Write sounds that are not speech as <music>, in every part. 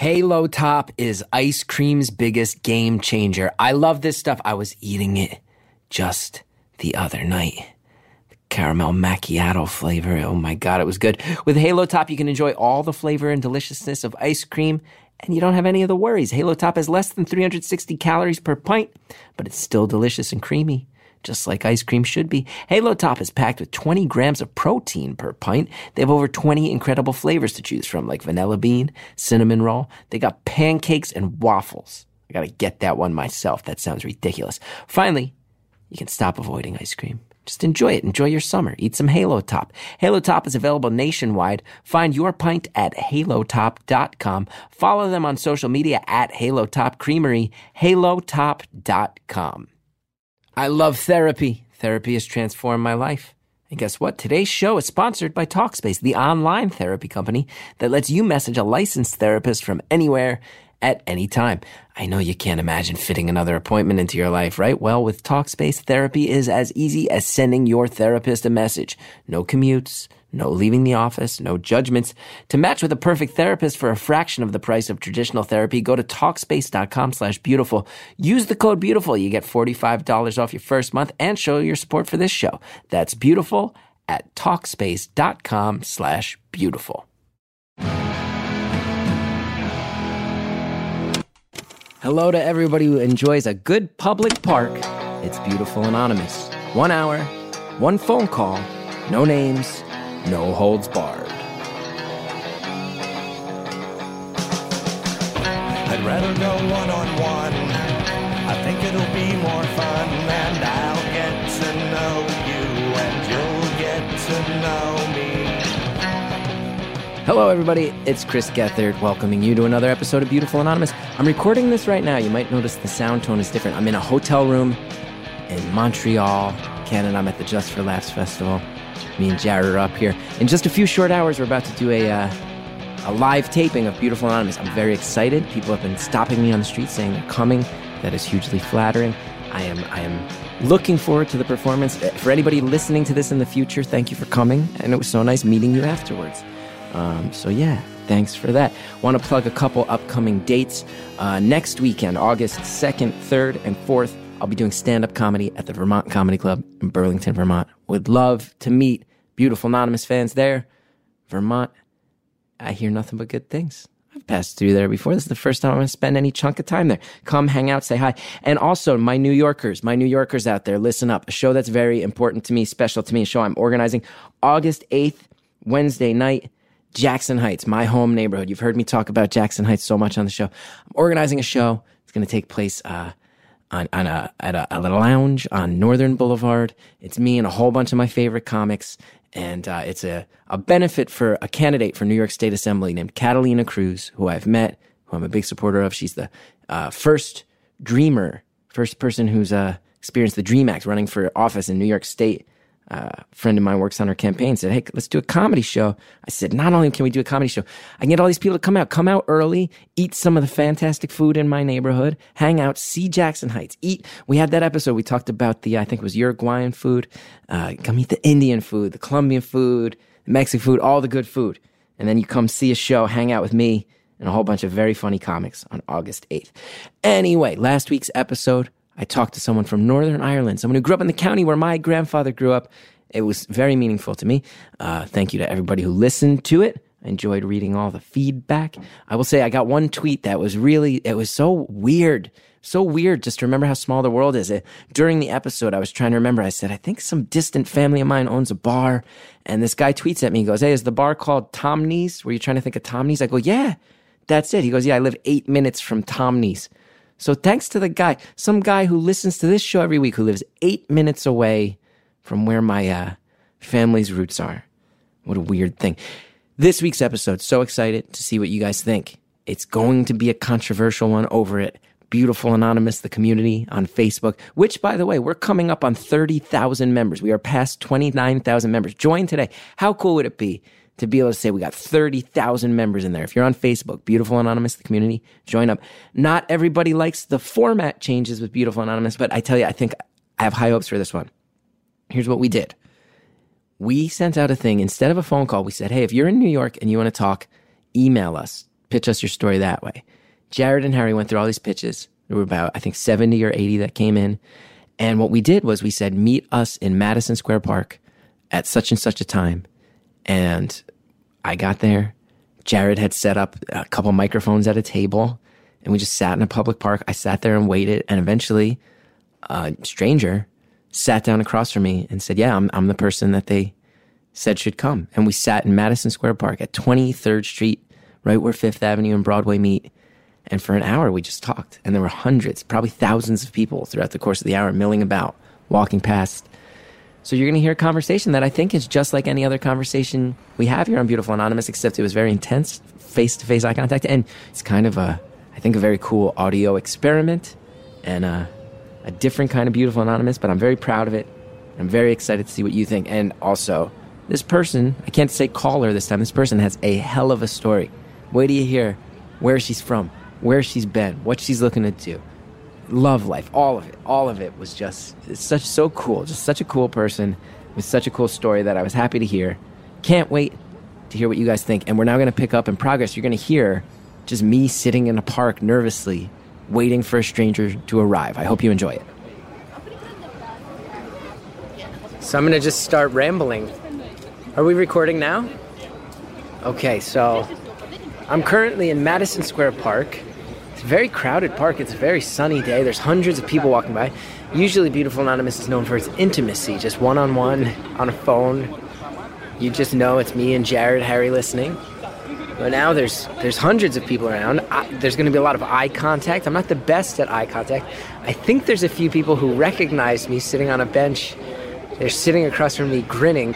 Halo Top is ice cream's biggest game changer. I love this stuff. I was eating it just the other night. The caramel macchiato flavor. Oh my God, it was good. With Halo Top, you can enjoy all the flavor and deliciousness of ice cream and you don't have any of the worries. Halo Top has less than 360 calories per pint, but it's still delicious and creamy just like ice cream should be. Halo Top is packed with 20 grams of protein per pint. They have over 20 incredible flavors to choose from, like vanilla bean, cinnamon roll. They got pancakes and waffles. I gotta get that one myself. That sounds ridiculous. Finally, you can stop avoiding ice cream. Just enjoy it. Enjoy your summer. Eat some Halo Top. Halo Top is available nationwide. Find your pint at halotop.com. Follow them on social media at Halo Top Creamery, halotop.com. I love therapy. Therapy has transformed my life. And guess what? Today's show is sponsored by Talkspace, the online therapy company that lets you message a licensed therapist from anywhere at any time. I know you can't imagine fitting another appointment into your life, right? Well, with Talkspace, therapy is as easy as sending your therapist a message. No commutes no leaving the office, no judgments. To match with a perfect therapist for a fraction of the price of traditional therapy, go to Talkspace.com slash beautiful. Use the code beautiful. You get $45 off your first month and show your support for this show. That's beautiful at Talkspace.com slash beautiful. Hello to everybody who enjoys a good public park. It's Beautiful Anonymous. One hour, one phone call, no names, no holds barred. I'd rather go one on one. I think it'll be more fun, and I'll get to know you, and you'll get to know me. Hello, everybody. It's Chris Gethard welcoming you to another episode of Beautiful Anonymous. I'm recording this right now. You might notice the sound tone is different. I'm in a hotel room in Montreal, Canada. I'm at the Just for Laughs Festival. Me and Jared are up here. In just a few short hours, we're about to do a, uh, a live taping of Beautiful Anonymous. I'm very excited. People have been stopping me on the street saying they're coming. That is hugely flattering. I am, I am looking forward to the performance. Uh, for anybody listening to this in the future, thank you for coming. And it was so nice meeting you afterwards. Um, so, yeah, thanks for that. Want to plug a couple upcoming dates. Uh, next weekend, August 2nd, 3rd, and 4th, I'll be doing stand up comedy at the Vermont Comedy Club in Burlington, Vermont. Would love to meet beautiful Anonymous fans there. Vermont, I hear nothing but good things. I've passed through there before. This is the first time I'm going to spend any chunk of time there. Come hang out, say hi. And also, my New Yorkers, my New Yorkers out there, listen up. A show that's very important to me, special to me, a show I'm organizing August 8th, Wednesday night, Jackson Heights, my home neighborhood. You've heard me talk about Jackson Heights so much on the show. I'm organizing a show. It's going to take place uh, on, on a, at a, a lounge on Northern Boulevard. It's me and a whole bunch of my favorite comics. And uh, it's a, a benefit for a candidate for New York State Assembly named Catalina Cruz, who I've met, who I'm a big supporter of. She's the uh, first dreamer, first person who's uh, experienced the DREAM Act running for office in New York State a friend of mine works on her campaign said, Hey, let's do a comedy show. I said, Not only can we do a comedy show, I can get all these people to come out, come out early, eat some of the fantastic food in my neighborhood, hang out, see Jackson Heights, eat. We had that episode. We talked about the, I think it was Uruguayan food. Uh, come eat the Indian food, the Colombian food, the Mexican food, all the good food. And then you come see a show, hang out with me and a whole bunch of very funny comics on August 8th. Anyway, last week's episode I talked to someone from Northern Ireland, someone who grew up in the county where my grandfather grew up. It was very meaningful to me. Uh, thank you to everybody who listened to it. I enjoyed reading all the feedback. I will say I got one tweet that was really, it was so weird. So weird just to remember how small the world is. It, during the episode, I was trying to remember. I said, I think some distant family of mine owns a bar. And this guy tweets at me. He goes, Hey, is the bar called Tomney's? Were you trying to think of Tomney's? I go, Yeah, that's it. He goes, Yeah, I live eight minutes from Tomney's. So thanks to the guy, some guy who listens to this show every week who lives eight minutes away from where my uh, family's roots are. What a weird thing. This week's episode, so excited to see what you guys think. It's going to be a controversial one over it. Beautiful Anonymous, the community on Facebook, which, by the way, we're coming up on 30,000 members. We are past 29,000 members. Join today. How cool would it be to be able to say we got 30,000 members in there. If you're on Facebook, Beautiful Anonymous, the community, join up. Not everybody likes the format changes with Beautiful Anonymous, but I tell you, I think I have high hopes for this one. Here's what we did. We sent out a thing instead of a phone call. We said, hey, if you're in New York and you want to talk, email us. pitch us your story that way. Jared and Harry went through all these pitches. There were about, I think, 70 or 80 that came in. And what we did was we said, meet us in Madison Square Park at such and such a time. And I got there. Jared had set up a couple microphones at a table and we just sat in a public park. I sat there and waited. And eventually, a stranger sat down across from me and said, Yeah, I'm, I'm the person that they said should come. And we sat in Madison Square Park at 23rd Street, right where Fifth Avenue and Broadway meet. And for an hour, we just talked. And there were hundreds, probably thousands of people throughout the course of the hour milling about, walking past. So you're going to hear a conversation that I think is just like any other conversation we have here on Beautiful Anonymous, except it was very intense, face to face eye contact. And it's kind of a, I think, a very cool audio experiment and a, a different kind of Beautiful Anonymous, but I'm very proud of it. I'm very excited to see what you think. And also, this person, I can't say caller this time, this person has a hell of a story. Wait till you hear where she's from, where she's been, what she's looking to do. Love life, all of it, all of it was just such so cool. Just such a cool person with such a cool story that I was happy to hear. Can't wait to hear what you guys think. And we're now going to pick up in progress. You're going to hear just me sitting in a park nervously, waiting for a stranger to arrive. I hope you enjoy it. So I'm going to just start rambling. Are we recording now? Okay, so I'm currently in Madison Square Park. It's a very crowded park. It's a very sunny day. There's hundreds of people walking by. Usually, Beautiful Anonymous is known for its intimacy, just one on one on a phone. You just know it's me and Jared Harry listening. But now there's there's hundreds of people around. I, there's going to be a lot of eye contact. I'm not the best at eye contact. I think there's a few people who recognize me sitting on a bench. They're sitting across from me, grinning.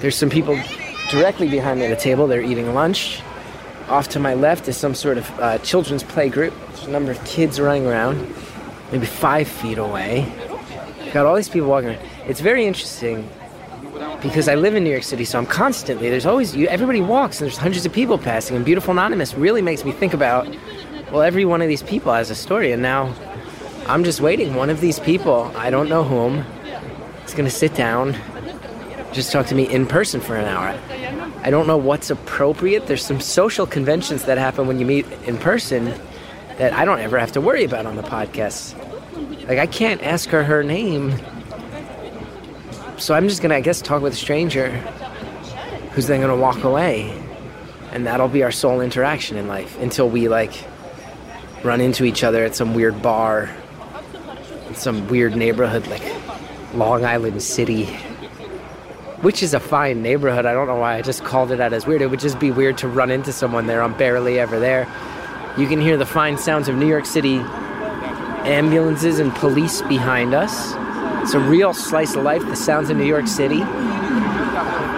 There's some people directly behind me at a table. They're eating lunch. Off to my left is some sort of uh, children's play group. There's a number of kids running around, maybe five feet away. Got all these people walking around. It's very interesting because I live in New York City, so I'm constantly there's always you, everybody walks and there's hundreds of people passing. And Beautiful Anonymous really makes me think about well, every one of these people has a story, and now I'm just waiting. One of these people, I don't know whom, is going to sit down, just talk to me in person for an hour. I don't know what's appropriate. There's some social conventions that happen when you meet in person that I don't ever have to worry about on the podcast. Like I can't ask her her name so I'm just gonna, I guess, talk with a stranger who's then gonna walk away. And that'll be our sole interaction in life until we like run into each other at some weird bar in some weird neighborhood like Long Island City. Which is a fine neighborhood. I don't know why I just called it out as weird. It would just be weird to run into someone there. I'm barely ever there. You can hear the fine sounds of New York City ambulances and police behind us. It's a real slice of life, the sounds of New York City.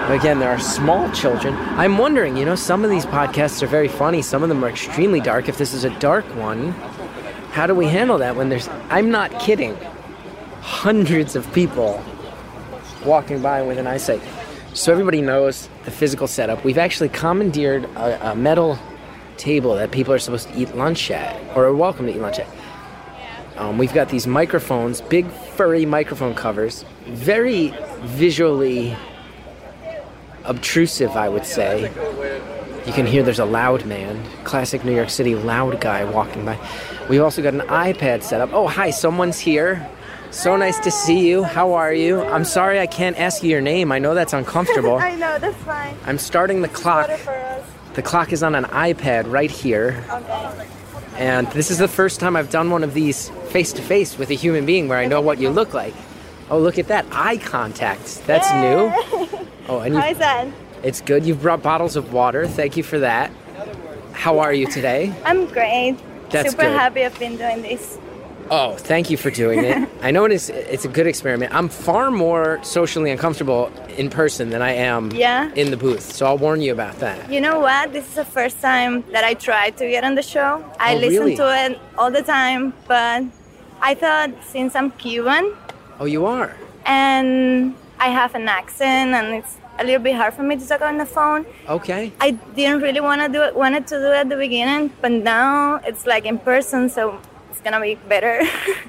Again, there are small children. I'm wondering, you know, some of these podcasts are very funny, some of them are extremely dark. If this is a dark one, how do we handle that when there's, I'm not kidding, hundreds of people walking by within eyesight? So everybody knows the physical setup. We've actually commandeered a, a metal table that people are supposed to eat lunch at, or are welcome to eat lunch at. Um, we've got these microphones, big furry microphone covers, very visually obtrusive, I would say. You can hear there's a loud man, classic New York City loud guy walking by. We've also got an iPad set up. Oh, hi, someone's here. So nice to see you. How are you? I'm sorry I can't ask you your name. I know that's uncomfortable. <laughs> I know, that's fine. I'm starting the clock. Water for us. The clock is on an iPad right here. Okay. And this is the first time I've done one of these face to face with a human being where I know what you look like. Oh, look at that eye contact. That's new. Oh, and How you, is that? it's good. You've brought bottles of water. Thank you for that. How are you today? I'm great. That's Super good. happy I've been doing this. Oh, thank you for doing it. <laughs> I know it is. It's a good experiment. I'm far more socially uncomfortable in person than I am Yeah? in the booth. So I'll warn you about that. You know what? This is the first time that I tried to get on the show. I Oh, listen really? to it all the time, but I thought since I'm Cuban Oh, you are. and I have an accent and it's a little bit hard for me to talk on the phone. Okay. I didn't really want to do it, wanted to do it at the beginning, but now it's like in person, so gonna be better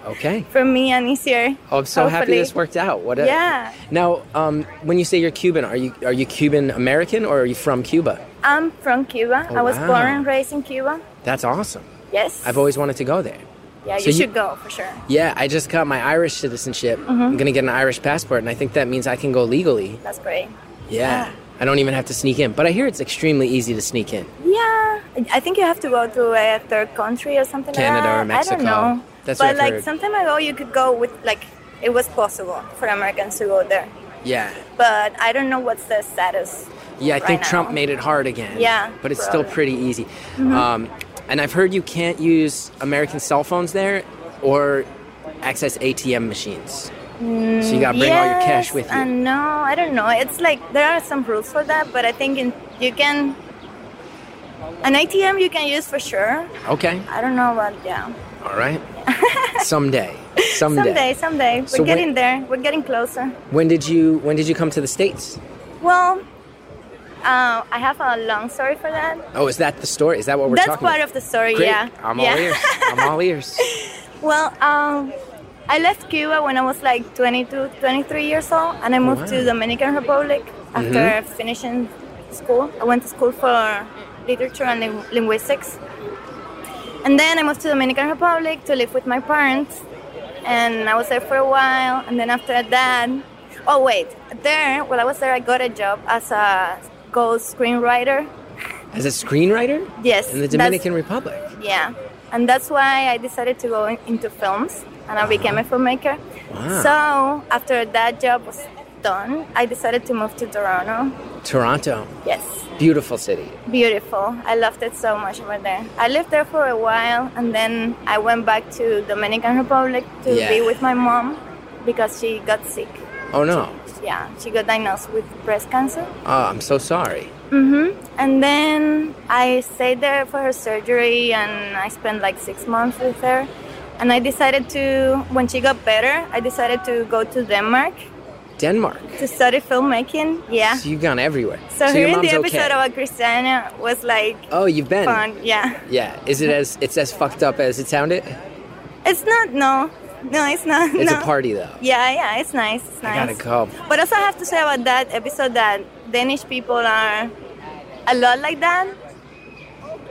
Okay. <laughs> for me and easier. Oh, I'm so happy hopefully. this worked out. What a Yeah. Now, um, when you say you're Cuban, are you are you Cuban American or are you from Cuba? I'm from Cuba. Oh, I was wow. born and raised in Cuba. That's awesome. Yes. I've always wanted to go there. yeah, so you you- should go for sure. Yeah, I just got my Irish citizenship. Mm-hmm. I'm gonna get an Irish passport, and I think that means I can go legally. That's great. Yeah. I don't even have to sneak in, but I hear it's extremely easy to sneak in. Yeah, I think you have to go to a third country or something Canada or like that. I Mexico. don't know. That's but like some time ago, you could go with like it was possible for Americans to go there. Yeah. But I don't know what's the status. Yeah, I think right Trump now. made it hard again. Yeah, But it's still pretty easy. Mm-hmm. Um, and I've heard you can't use American cell phones there or access ATM machines. So you gotta bring all your cash with you. no, I don't know. It's like there are some rules for that, but I think in, you can. An ATM you can use for sure. Okay. I don't know about yeah. All right. <laughs> Someday. Someday. Someday, someday. We're So when- getting there. We're getting closer. When did you When did you come to the states? Well, uh, I have a long story for that. Oh, is that the story? Is that what we're That's talking part about? of the story, Great. yeah. I'm yeah. all ears. I'm all ears. <laughs> well, um, I left Cuba when I was like 22, 23 years old, and I moved wow. to Dominican Republic after Mm-hmm. finishing school. I went to school for literature and lin- linguistics. And then I moved to Dominican Republic to live with my parents, and I was there for a while. And then after that, oh wait, there while I was there, I got a job as a ghost screenwriter. As a screenwriter Yes, in the Dominican Republic. Yeah, and that's why I decided to go in- into films, and I became a filmmaker. Wow. So after that job was done, I decided to move to Toronto. Toronto. Yes, Beautiful city. beautiful. I loved it so much over there. I lived there for a while, and then I went back to Dominican Republic to Yeah. be with my mom because she got sick. Oh no. Yeah, she got diagnosed with breast cancer. Oh, I'm so sorry. hmm And then I stayed there for her surgery and I spent like six months with her. And I decided to, when she got better, I decided to go to Denmark Denmark. to study filmmaking. Yeah. So you've gone everywhere. So, your hearing the episode okay. about Christiania was like Oh, you've been. fun. Yeah. Yeah. Is it as it's as fucked up as it sounded? It's not, no. No, it's not. It's no. a party though. Yeah, yeah, it's nice. It's I nice. gotta go. But also, I have to say about that episode that Danish people are a lot like that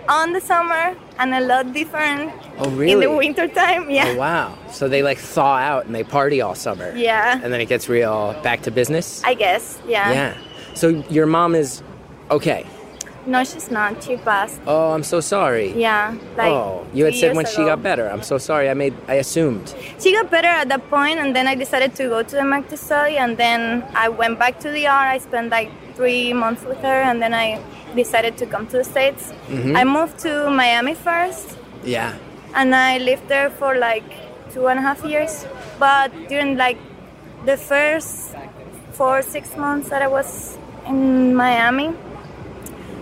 on the summer and a lot different Oh really? in the winter time. Yeah. Oh wow. So they like thaw out and they party all summer. Yeah. And then it gets real back to business. I guess. Yeah. yeah. So your mom is okay. No, she's not. She passed. Oh, I'm so sorry. Yeah. Like oh, you had said when she got better. I'm so sorry. I made I assumed. She got better at that point, and then I decided to go to Denmark to study, and then I went back to the R. I spent like three months with her, and then I decided to come to the States. Mm-hmm. I moved to Miami first, Yeah. and I lived there for like two and a half years. But during like the first four six months that I was in Miami,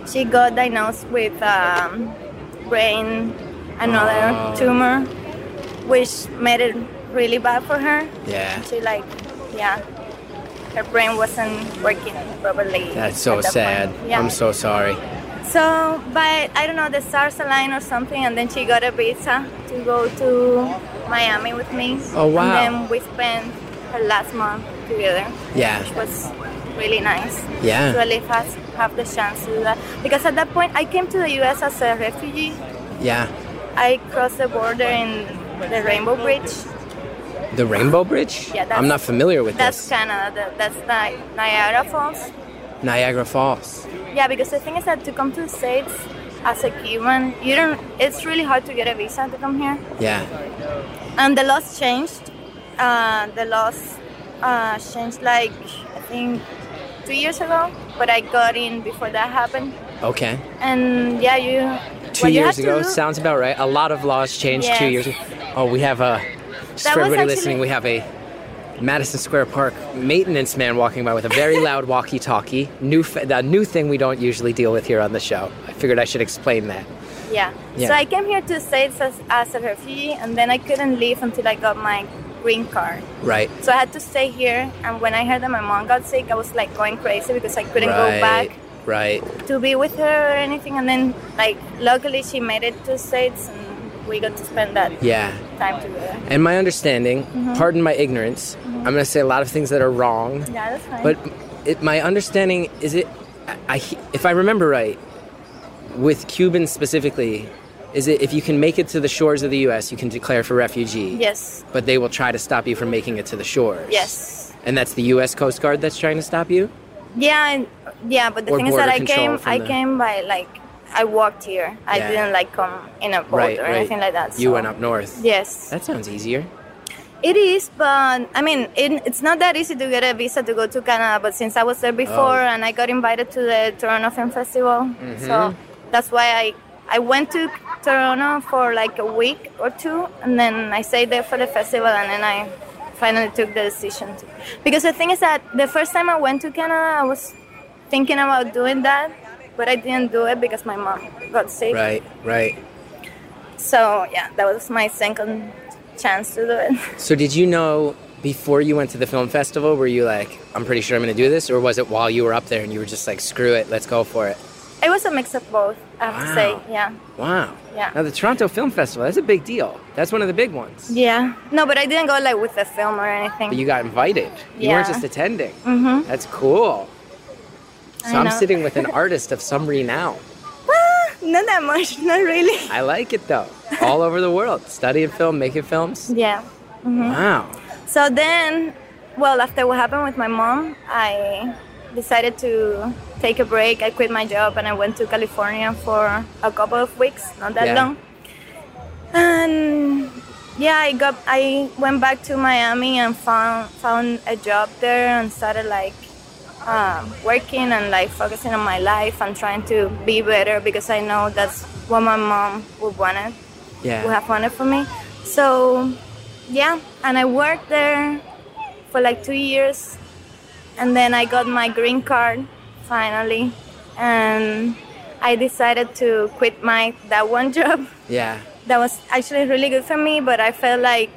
she got diagnosed with um, brain another Oh. tumor, which made it really bad for her. Yeah. She like, yeah, her brain wasn't working properly. That's so that sad. Yeah. I'm so sorry. So, but I don't know, the stars aligned or something, and then she got a visa to go to Miami with me. Oh, wow. And then we spent her last month together, Yeah. which was really nice. Yeah. To at least have, the chance to do that. Because at that point, I came to the US as a refugee. Yeah. I crossed the border in the Rainbow Bridge. The Rainbow Bridge? Yeah, that's- I'm not familiar with That's this. Canada. that- That's Ni- Niagara Falls. Niagara Falls. Yeah, because the thing is that to come to the States as a Cuban, you don't. It's really hard to get a visa to come here. Yeah. And the laws changed. Uh, the laws uh, changed like I think two years ago, but I got in before that happened. Okay. And yeah, you. Two you years have ago sounds about right. A lot of laws changed two years ago. Oh, we have a. Just That for everybody actually- listening, we have a Madison Square Park maintenance man walking by with a very <laughs> loud walkie-talkie. New, the new thing we don't usually deal with here on the show. I figured I should explain that. Yeah. Yeah. So I came here to the States as, as a refugee, and then I couldn't leave until I got my green card. Right. So I had to stay here. And when I heard that my mom got sick, I was like going crazy because I couldn't right. go back Right. to be with her or anything. And then, like, luckily she made it to the States, and we got to spend that Yeah. time together. And my understanding, Mm-hmm. pardon my ignorance, I'm going to say a lot of things that are wrong. Yeah, that's fine. But it, my understanding is it, I, I, if I remember right, with Cubans specifically, is it if you can make it to the shores of the U.S., you can declare for refugee. Yes. But they will try to stop you from making it to the shores. Yes. And that's the U.S. Coast Guard that's trying to stop you. Yeah, and, yeah, but the Or thing is that I came, I the- came by like, I walked here. I Yeah. didn't like come in a boat right. or right. anything like that. You went up north. Yes, That sounds easier. it is, but I mean, it, it's not that easy to get a visa to go to Canada. But since I was there before Oh. and I got invited to the Toronto Film Festival, Mm-hmm. so that's why I I went to Toronto for like a week or two, and then I stayed there for the festival, and then I finally took the decision to. Because the thing is that the first time I went to Canada, I was thinking about doing that, but I didn't do it because my mom got sick. Right. Right. So yeah, that was my second chance to do it. <laughs> So did you know before you went to the film festival? Were you like, I'm pretty sure I'm going to do this, or was it while you were up there and you were just like, screw it, let's go for it? It was a mix of both, I have to say. Yeah. Wow. Yeah. Now the Toronto Film Festival, that's a big deal. That's one of the big ones. Yeah. No, but I didn't go like with the film or anything. But you got invited. You weren't just attending. Mm-hmm. That's cool. So I'm sitting with an <laughs> artist of some renown. Not that much, <laughs> not really. I like it though. All over the world, studying film, making films. Yeah. Wow. So then, well, after what happened with my mom, I decided to take a break. I quit my job and I went to California for a couple of weeks, not that Yeah. long. And yeah, I got I went back to Miami and found found a job there and started like um, working and like focusing on my life and trying to be better because I know that's what my mom would wanted Yeah. would have wanted for me. So yeah, and I worked there for like two years, and then I got my green card finally, and I decided to quit my that one <laughs> job. Yeah. That was actually really good for me, but I felt like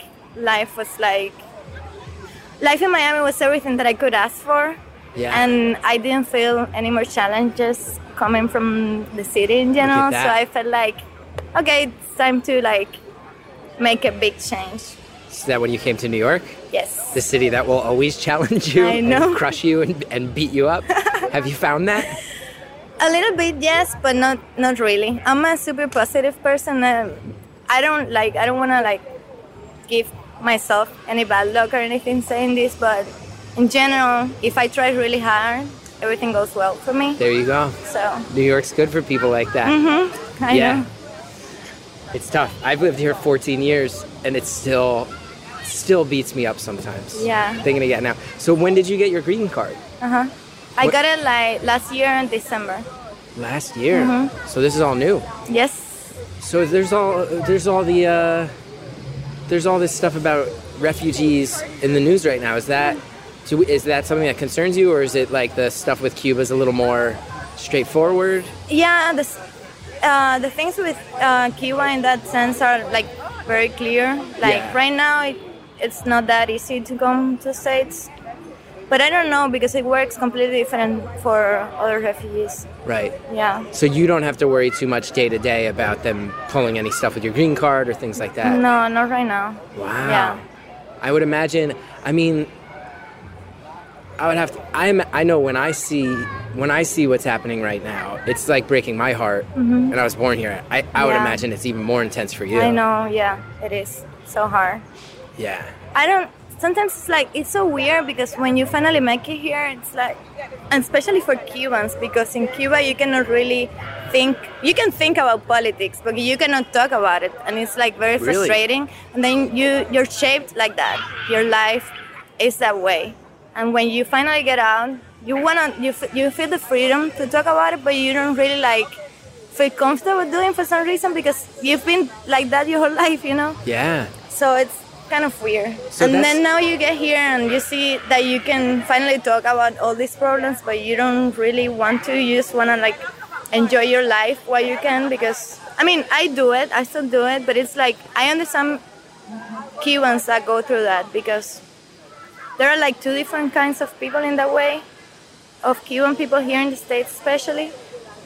life was like life in Miami was everything that I could ask for. Yeah. And I didn't feel any more challenges coming from the city in general. So. I felt like, okay, it's time to like make a big change. That when you came to New York? Yes. The city that will always challenge you I know. and crush you and, and beat you up. <laughs> Have you found that? A little bit, yes, but not not really. I'm a super positive person. Uh, I don't like. I don't want to like give myself any bad luck or anything saying this, but in general, if I try really hard, everything goes well for me. There you go. So New York's good for people like that. I yeah. know. It's tough. I've lived here 14 years and it's still still beats me up sometimes. Yeah. Thinking again now. So when did you get your green card? Uh huh. I What- got it like last year in December. Last year. Mm-hmm. So this is all new. Yes. So there's all there's all the uh, there's all this stuff about refugees in the news right now. Is that do is that something that concerns you, or is it like the stuff with Cuba is a little more straightforward? Yeah, the uh, the things with uh, Cuba in that sense are like very clear. Like Yeah. right now, it, it's not that easy to come to states. But I don't know because it works completely different for other refugees. Right. Yeah. So you don't have to worry too much day to day about them pulling any stuff with your green card or things like that. No, not right now. Wow. Yeah. I would imagine. I mean, I would have to. I'm. I know when I see when I see what's happening right now, it's like breaking my heart. And I was born here. I, I would Mm-hmm. Imagine it's even more intense for you. I know. Yeah, it is so hard. Yeah. I don't. Sometimes it's like it's so weird because when you finally make it here, it's like, and especially for Cubans, because in Cuba you cannot really think. You can think about politics, but you cannot talk about it, and it's like very Really? frustrating. And then you you're shaped like that. Your life is that way, and when you finally get out, you wanna you f- you feel the freedom to talk about it, but you don't really like feel comfortable doing for some reason because you've been like that your whole <laughs> life, you know. Yeah. So it's kind of weird. So and then now you get here and you see that you can finally talk about all these problems, but you don't really want to. You just want to like enjoy your life while you can because I mean, I do it, I still do it, but it's like I understand Cubans that go through that because there are like two different kinds of people in that way of Cuban people here in the States, especially.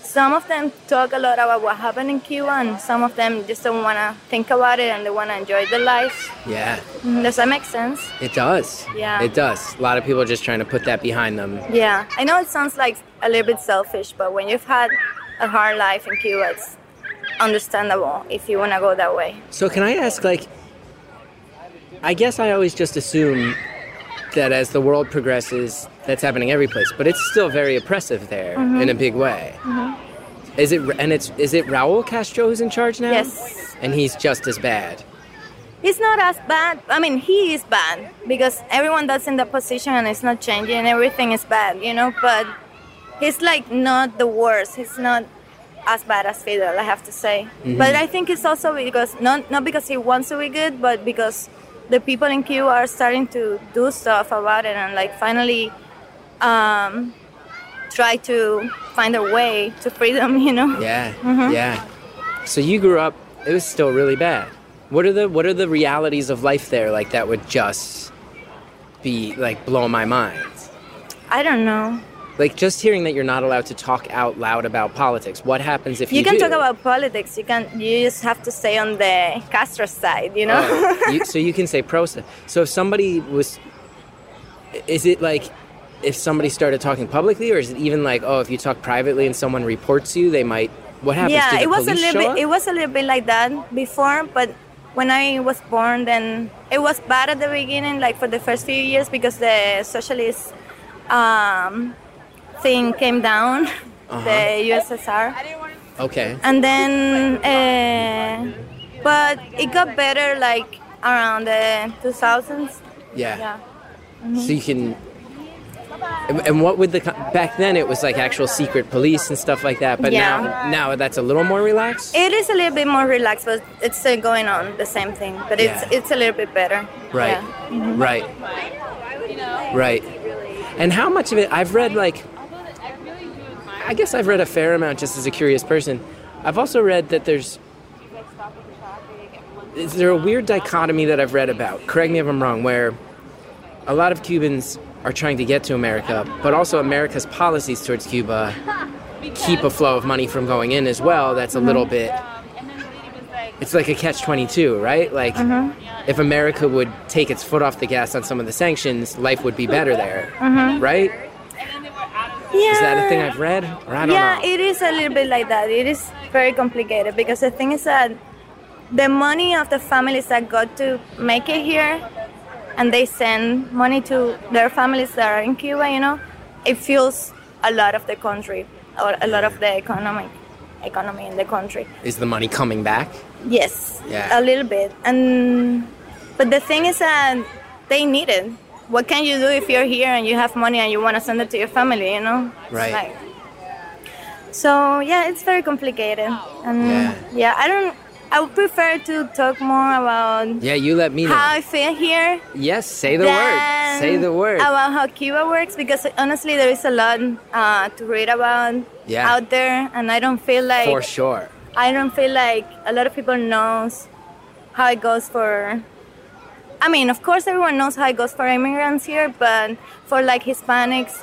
Some of them talk a lot about what happened in Cuba, and some of them just don't want to think about it and they want to enjoy their life. Yeah. Mm, Does that make sense? It does. Yeah. It does. A lot of people are just trying to put that behind them. Yeah. I know it sounds like a little bit selfish, but when you've had a hard life in Cuba. It's understandable if you want to go that way. So can I ask, like, I guess I always just assume that as the world progresses, that's happening every place, but it's still very oppressive there Mm-hmm. in a big way. Is it? And it's is it Raul Castro who's in charge now? Yes. And he's just as bad. He's not as bad. I mean, he is bad because everyone that's in that position and it's not changing. Everything is bad, you know. But he's like not the worst. He's not as bad as Fidel, I have to say. But I think it's also because not not because he wants to be good, but because the people in Cuba are starting to do stuff about it and like finally um, try to find a way to freedom. You know. Yeah. Mm-hmm. Yeah. So you grew up. It was still really bad. What are the What are the realities of life there like that would just be like blow my mind? I don't know. Like just hearing that you're not allowed to talk out loud about politics. What happens if you, You can do? talk about politics. You can. You just have to stay on the Castro side. You know. Oh, you, so you can say pro. So if somebody was, is it like if somebody started talking publicly, or is it even like oh, if you talk privately and someone reports you, they might. What happens? yeah, the it was a little bit. up? It was a little bit like that before, but when I was born, then it was bad at the beginning, like for the first few years, because the socialist um, thing came down, Uh-huh. the USSR, okay. and then, uh, but it got better like around the 2000s. Yeah. Yeah. So you can. And and what would the back then it was like actual secret police and stuff like that, but Yeah. now now that's a little more relaxed. It is a little bit more relaxed, but it's still going on the same thing. But it's Yeah. it's a little bit better. Right. Yeah. Mm-hmm. Right. Right. And how much of it I've read like I guess I've read a fair amount just as a curious person. I've also read that there's is there a weird dichotomy that I've read about? Correct me if I'm wrong, where a lot of Cubans are trying to get to America, but also America's policies towards Cuba keep a flow of money from going in as well. That's a little bit it's like a catch 22 right like if america would take its foot off the gas on some of the sanctions life would be better there right Yeah. is that a thing i've read or i don't know. yeah, know it is a little bit like that. It is very complicated because the thing is that the money of the families that got to make it here and they send money to their families that are in Cuba, you know, it fuels a lot of the country or a lot of the economic economy in the country. is the money coming back Yes, Yeah. a little bit. And but the thing is that they need it. What can you do if you're here and you have money and you want to send it to your family? You know, Right. like- so yeah, it's very complicated. And Yeah. yeah, I don't. I would prefer to talk more about yeah you let me know how I feel here yes say the word say the word about how Cuba works because honestly, there is a lot uh, to read about Yeah. out there, and I don't feel like for sure I don't feel like a lot of people knows how it goes for. I mean, of course, everyone knows how it goes for immigrants here, but for like Hispanics,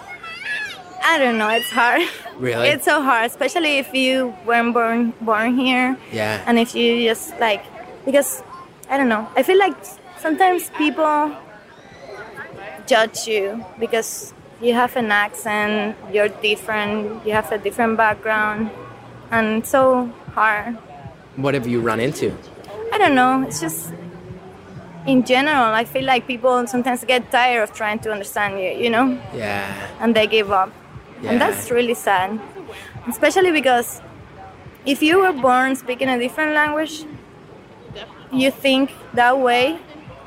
I don't know. It's hard. Really? It's so hard, especially if you weren't born born here, yeah and if you just like because I don't know. I feel like sometimes people judge you because you have an accent, you're different, you have a different background, and it's so hard. what have you run into I don't know. It's just in general. I feel like people sometimes get tired of trying to understand you, you know, yeah and they give up, Yeah. and that's really sad. Especially because if you were born speaking a different language, you think that way,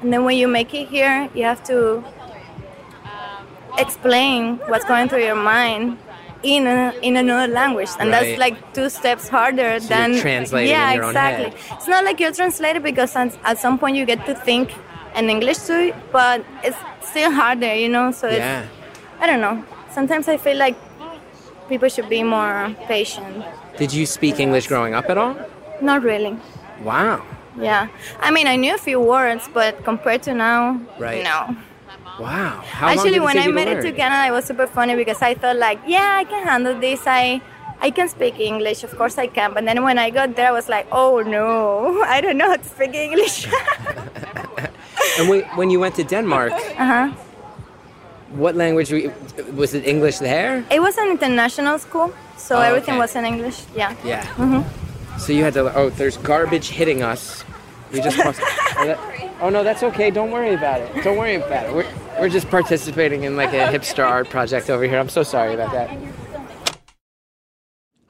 and then when you make it here, you have to explain what's going through your mind in a, in another language, and Right. that's like two steps harder So than translating yeah, in your own exactly. It's not like you're translated because at, some point you get to think in English too, but it's still harder, you know. So it's, yeah I don't know. Sometimes I feel like people should be more patient. did you speak english growing up at all Not really. wow Yeah. I mean, I knew a few words, but compared to now, Right. no. wow How Actually, when I made it to? Canada, it was super funny because I thought like, yeah, I can handle this. I I can speak English, of course I can. But then when I got there, I was like, oh no, <laughs> I don't know how to speak English. <laughs> and when, when you went to denmark uh-huh. What language were you, was it english there It was an international school, So Oh, everything okay. was in English. Yeah. Yeah. Mm-hmm. So you had to. Oh, there's garbage hitting us. We just. crossed- <laughs> oh, that- oh no, that's okay. Don't worry about it. Don't worry about it. We're we're just participating in like a hipster art project over here. I'm so sorry about that.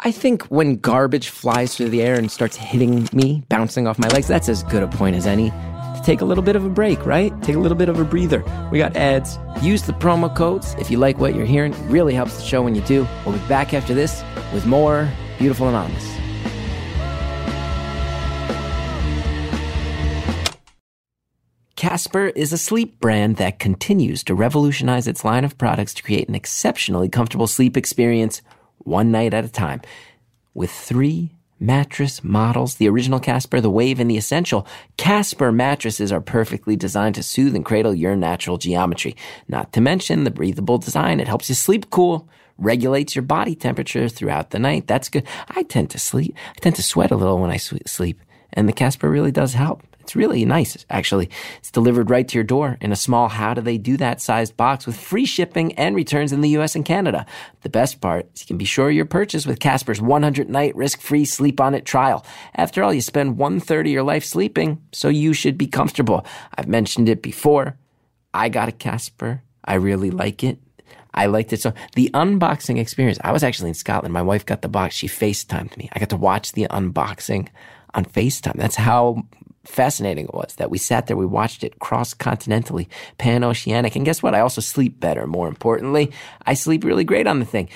I think when garbage flies through the air and starts hitting me, bouncing off my legs, that's as good a point as any to take a little bit of a break, right? Take a little bit of a breather. We got ads. Use the promo codes if you like what you're hearing. It really helps the show when you do. We'll be back after this with more Beautiful Anonymous. Casper is a sleep brand that continues to revolutionize its line of products to create an exceptionally comfortable sleep experience one night at a time. With three mattress models, the original Casper, the Wave, and the Essential, Casper mattresses are perfectly designed to soothe and cradle your natural geometry. Not to mention the breathable design. It helps you sleep cool, regulates your body temperature throughout the night. That's good. I tend to sleep, I tend to sweat a little when I sleep, and the Casper really does help. It's really nice, actually. It's delivered right to your door in a small how do they do that sized box with free shipping and returns in the US and Canada. The best part is you can be sure your purchase with Casper's 100 night risk free sleep on it trial. After all, you spend one third of your life sleeping, so you should be comfortable. I've mentioned it before. I got a Casper. I really like it. I liked it so. The unboxing experience. I was actually in Scotland. My wife got the box. She FaceTimed me. I got to watch the unboxing on FaceTime. That's how fascinating it was that we sat there, we watched it cross continentally, pan oceanic. And guess what? I also sleep better. More importantly, I sleep really great on the thing.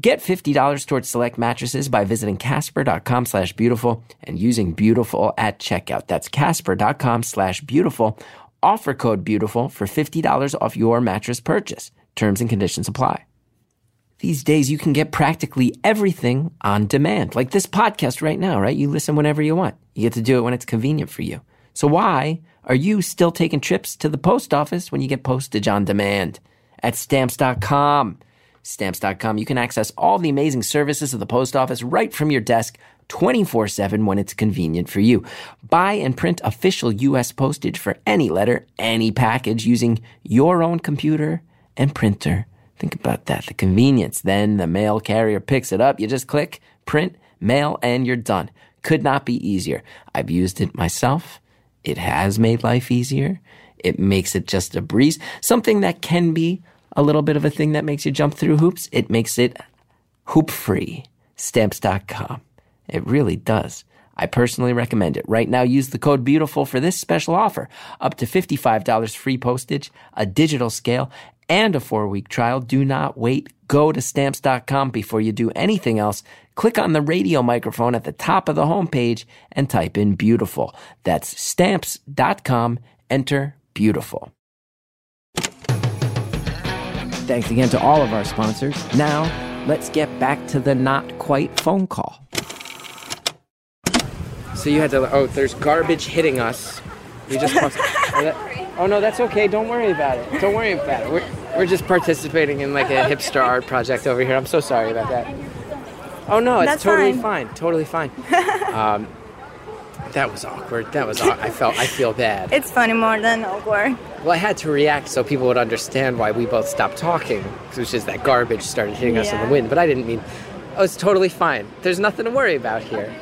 Get $50 towards select mattresses by visiting casper.com slash beautiful and using beautiful at checkout. That's casper.com slash beautiful. Offer code beautiful for $50 off your mattress purchase. Terms and conditions apply. These days, you can get practically everything on demand, like this podcast right now, right? You listen whenever you want. You get to do it when it's convenient for you. So why are you still taking trips to the post office when you get postage on demand? At stamps.com. Stamps.com, you can access all the amazing services of the post office right from your desk 24 7 when it's convenient for you. Buy and print official U.S. postage for any letter, any package using your own computer and printer. Think about that. The convenience. Then the mail carrier picks it up. You just click, print, mail, and you're done. Could not be easier. I've used it myself. It has made life easier. It makes it just a breeze. Something that can be a little bit of a thing that makes you jump through hoops. It makes it hoop free. Stamps.com. It really does. I personally recommend it. Right now, use the code BEAUTIFUL for this special offer. Up to $55 free postage, a digital scale, and a four week trial. Do not wait. Go to stamps.com before you do anything else. Click on the radio microphone at the top of the homepage and type in beautiful. That's stamps.com. Enter beautiful. Thanks again to all of our sponsors. Now, let's get back to the not quite phone call. So you had to. Oh, there's garbage hitting us. We just crossed. <laughs> oh, no, that's okay. Don't worry about it. Don't worry about it. We're we're just participating in like a hipster art project over here. I'm so sorry about that. Oh no, it's That's totally fine. fine. Totally fine. <laughs> um, that was awkward. That was. I felt. I feel bad. It's funny more than awkward. Well, I had to react so people would understand why we both stopped talking. was just that garbage started hitting us in the wind. But I didn't mean. Oh, it's totally fine. There's nothing to worry about here.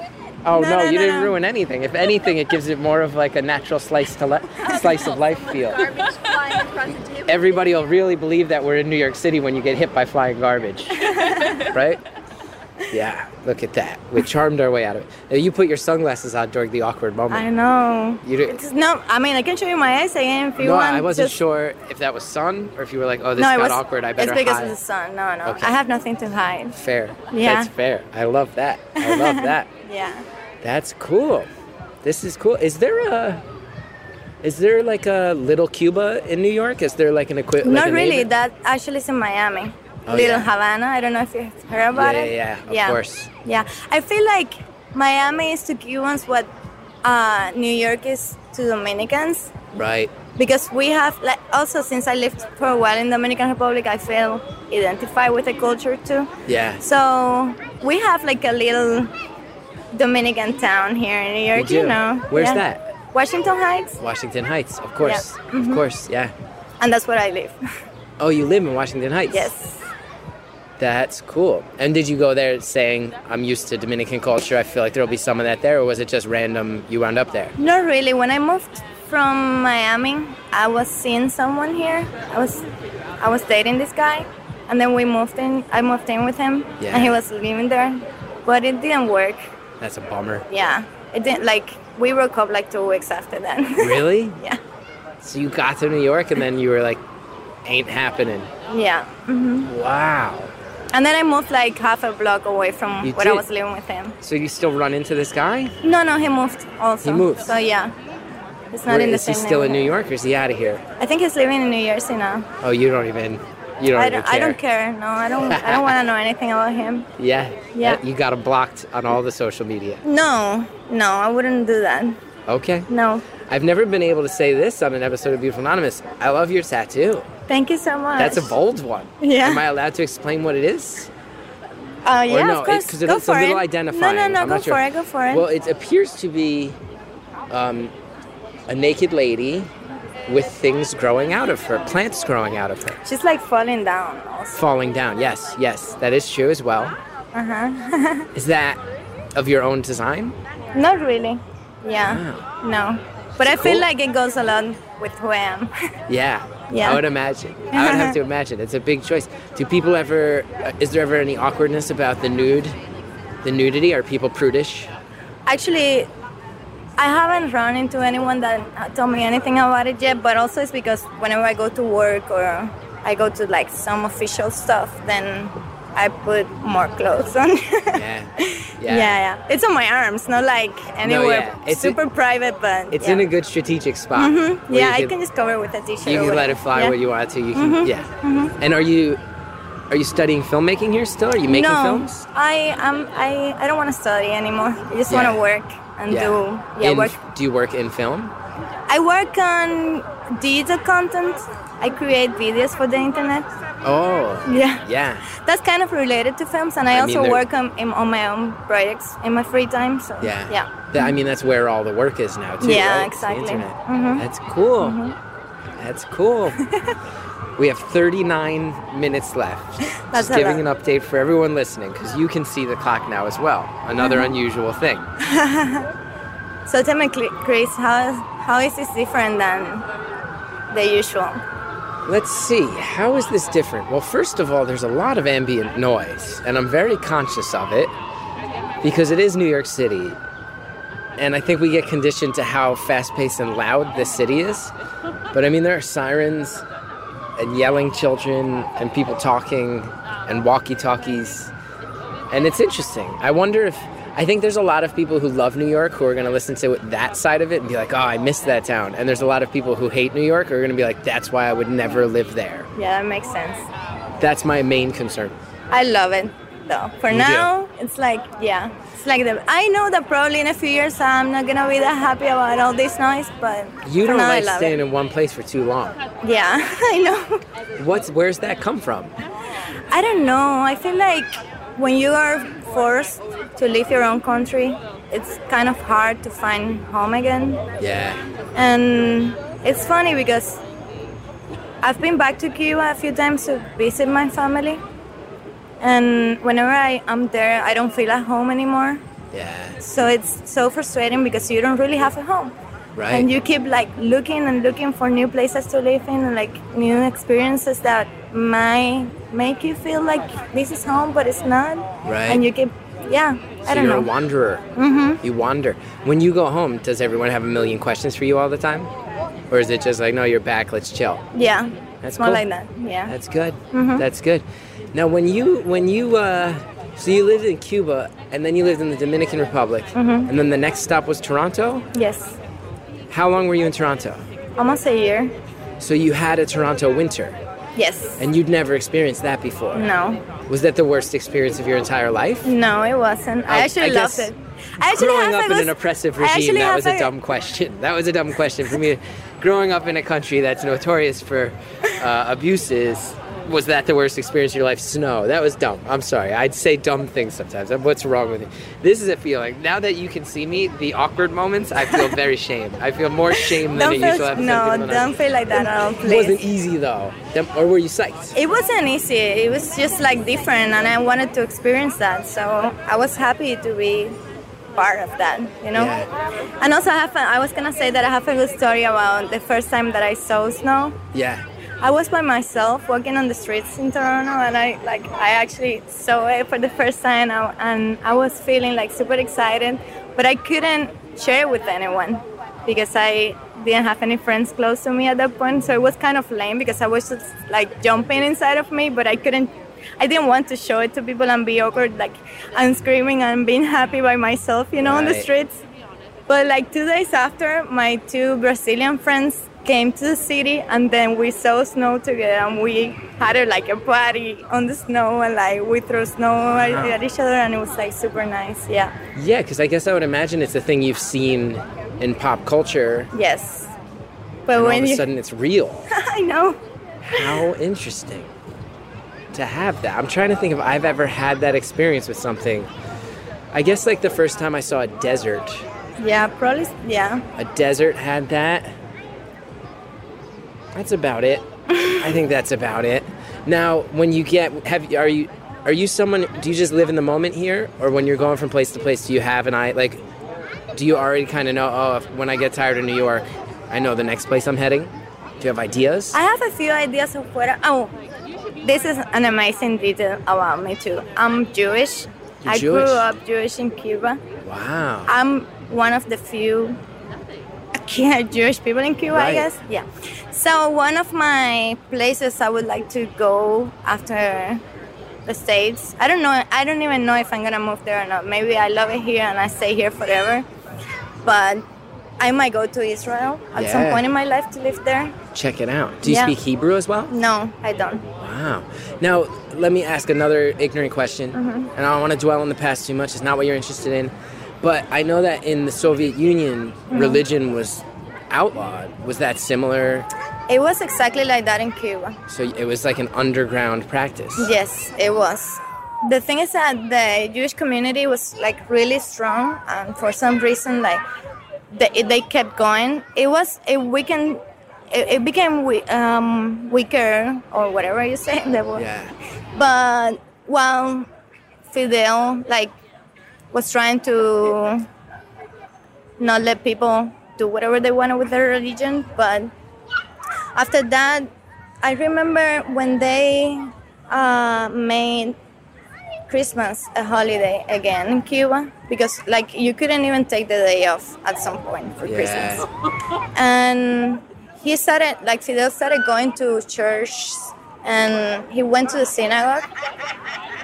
Oh no, No, no, you no, didn't no. ruin anything. If anything, it gives it more of like a natural slice to li- <laughs> <laughs> slice of life feel. Garbage flying across the table. Everybody will really believe that we're in New York City when you get hit by flying garbage, <laughs> right? Yeah, look at that. We charmed our way out of it. Now, you put your sunglasses on during the awkward moment. I know. You do- It's no. I mean, I can show you my eyes again if you no, want. I wasn't just- sure if that was sun or if you were like, oh, this no, got was awkward. I better It's because hide. of the sun. No, no. Okay. I have nothing to hide. Fair. Yeah. That's fair. I love that. I love that. Yeah. That's cool. This is cool. Is there a is there like a little Cuba in New York? Is there like an equivalent? Not really. That actually is in Miami. Oh, Little yeah. Havana. I don't know if you've heard about Yeah, it. yeah, yeah, of course. Yeah. I feel like Miami is to Cubans what uh, New York is to Dominicans. Right. because we have like also since I lived for a while in Dominican Republic, I feel identified with the culture too. Yeah. So we have like a little Dominican town here in New York. You know, Where's Yeah. that? Washington Heights, Washington Heights, of course. Yeah. Mm-hmm. Of course, yeah. and that's where I live. <laughs> Oh, you live in Washington Heights? yes. That's cool. And did you go there saying, I'm used to Dominican culture, I feel like there'll be some of that there, or was it just random you wound up there? Not really. When I moved from Miami, I was seeing someone here. I was I was dating this guy, and then we moved in. I moved in with him, Yeah. and he was living there, but it didn't work. That's a bummer. Yeah, it didn't. Like we broke up like two weeks after that. <laughs> Really? yeah, So you got to New York and then you were like, ain't happening. yeah. Mm-hmm. Wow. And then I moved like half a block away from You where I was living with him. So you still run into this guy? No, no, he moved also. He moved? So yeah, it's not Where- in the is he same. still in New. York or is he out of here? I think he's living in New Jersey now. Oh, you don't even, you don't I don't. care. I don't care. No, I don't. I don't want to know anything about him. Yeah. <laughs> Yeah. Uh, You got him blocked on all the social media. No, no, I wouldn't do that. Okay. No. I've never been able to say this on an episode of Beautiful Anonymous. I love your tattoo. Thank you so much. That's a bold one. Yeah. Am I allowed to explain what it is? Uh, yeah, no, of course. because go it's for a little it. identifying. No, no, no. I'm go not sure. it. Go for it. Well, it appears to be um, a naked lady with things growing out of her, plants growing out of her, She's like falling down. Also. falling down. Yes, yes, that is true as well. Uh huh. <laughs> Is that of your own design? Not really. Yeah. No. But I feel like it goes along with who I am. <laughs> Yeah. Yeah. I would imagine. I would have to <laughs> imagine. It's a big choice. Do people ever? uh, Is there ever any awkwardness about the nude, the nudity? Are people prudish? Actually, I haven't run into anyone that told me anything about it yet. But also, it's because whenever I go to work or I go to like some official stuff, then I put more clothes on. <laughs> Yeah. Yeah. yeah, It's on my arms, not like anywhere yeah. It's super private, but It's yeah. in a good strategic spot. Mm-hmm. where Yeah, you I can just cover with a t-shirt. You can let it fly yeah. where you want to. You can, mm-hmm. yeah. Mm-hmm. And are you, are you studying filmmaking here still? Are you making no, films? I am. I I don't want to study anymore. I just Yeah. want to work and Yeah. do yeah In- work. Do you work in film? I work on digital content. I create videos for the internet. Oh. Yeah, Yeah. that's kind of related to films, and I, I also they're- work on in, on my own projects in my free time. So Yeah. yeah. That- I mean, that's where all the work is now, too. Yeah, right? Exactly. internet. Mhm. That's cool. That's cool. <laughs> we have 39 minutes left. <laughs> That's Just giving an update for everyone listening, because you can see the clock now as well. Another Mm-hmm. unusual thing. <laughs> So tell me, Chris, how how is this different than the usual? Let's see, how is this different? Well, first of all, there's a lot of ambient noise, and I'm very conscious of it because it is New York City. And I think we get conditioned to how fast paced and loud the city is. But I mean, there are sirens and yelling children and people talking and walkie talkies. And it's interesting. I wonder if. I think there's a lot of people who love New York who are going to listen to that side of it and be like, oh, I miss that town. And there's a lot of people who hate New York who are going to be like, that's why I would never live there. Yeah, that makes sense. That's my main concern. I love it though. For now, it's like yeah, it's like the. I know that probably in a few years I'm not gonna be that happy about all this noise, but You don't now, like staying it. in one place for too long. Yeah, <laughs> I know. What's where's that come from? I don't know. I feel like when you are forced to leave your own country, it's kind of hard to find home again. Yeah. And it's funny because I've been back to Cuba a few times to visit my family. And whenever I am there, I don't feel at home anymore. Yeah. So it's so frustrating because you don't really have a home. Right. And you keep like looking and looking for new places to live in and like new experiences that might make you feel like this is home, but it's not. Right. And you keep, yeah, I don't you're know. a wanderer. Mm-hmm. You wander. When you go home, does everyone have a million questions for you all the time? Or is it just like, no, you're back, let's chill? yeah, That's more cool. like that. Yeah. That's good. Mm-hmm. That's good. Now, when you when you uh, so you lived in Cuba and then you lived in the Dominican Republic, Mm-hmm. and then the next stop was Toronto. yes. How long were you in Toronto? Almost a year. So you had a Toronto winter, Yes. and you'd never experienced that before. no. Was that the worst experience of your entire life? No, it wasn't. I I- actually I loved it. I actually Growing up in an oppressive regime, that was a a- dumb question. That was a dumb question for me. Growing up in a country that's notorious for uh, abuses, was that the worst experience of your life? Snow. That was dumb. I'm sorry. I'd say dumb things sometimes. What's wrong with you? This is a feeling. Now that you can see me, the awkward moments, I feel very shame. I feel more shame than Don't a usual episode. no, don't feel like that at all, It wasn't easy though. Or were you psyched? It wasn't easy. It was just like different, and I wanted to experience that. So I was happy to be part of that, you know. Yeah. And also, I have. A, I was gonna say that I have a good story about the first time that I saw snow. Yeah. I was by myself walking on the streets in Toronto, and I like I actually saw it for the first time, and- I was feeling like super excited, but I couldn't share it with anyone because I didn't have any friends close to me at that point. So it was kind of lame because I was just like jumping inside of me, but I couldn't. I didn't want to show it to people and be awkward, like I'm screaming and being happy by myself, you know, on the streets. But like two days after, my two Brazilian friends came to the city, and then we saw snow together, and we had a, like a party on the snow, and like we threw snow at, at each other, and it was like super nice. Yeah. Yeah, because I guess I would imagine it's a thing you've seen in pop culture, Yes. But and all when of a you, sudden it's real. <laughs> I know. How interesting to have that. I'm trying to think if I've ever had that experience with something. I guess like the first time I saw a desert. Yeah, probably. Yeah. A desert had that. That's about it. I think that's about it. Now, when you get have are you are you someone do you just live in the moment here or when you're going from place to place do you have an eye like do you already kind of know oh if, when I get tired of New York, I know the next place I'm heading? Do you have ideas? I have a few ideas of what. Oh, this is an amazing detail about me too. I'm Jewish. You're I Jewish? grew up Jewish in Cuba. wow. I'm one of the few <laughs> Jewish people in Cuba, Right. I guess. Yeah. So one of my places I would like to go after the States. I don't know. I don't even know if I'm gonna move there or not. Maybe I love it here and I stay here forever. But I might go to Israel at some point in my life to live there. Check it out. Do you Yeah. speak Hebrew as well? No, I don't. Wow. Now, let me ask another ignorant question. Mm-hmm. And I don't want to dwell on the past too much. It's not what you're interested in. But I know that in the Soviet Union, Mm-hmm. religion was outlawed. Was that similar? It was exactly like that in Cuba. So it was like an underground practice. Yes, it was. The thing is that the Jewish community was like really strong, and for some reason, like they, they kept going. It was a weekend. It, it became we, um, weaker or whatever you say. <laughs> The word. Yeah. But while Fidel like was trying to not let people do whatever they wanted with their religion, but after that, I remember when they uh, made Christmas a holiday again in Cuba because like you couldn't even take the day off at some point for Yeah. Christmas. And he started like Fidel started going to church and he went to the synagogue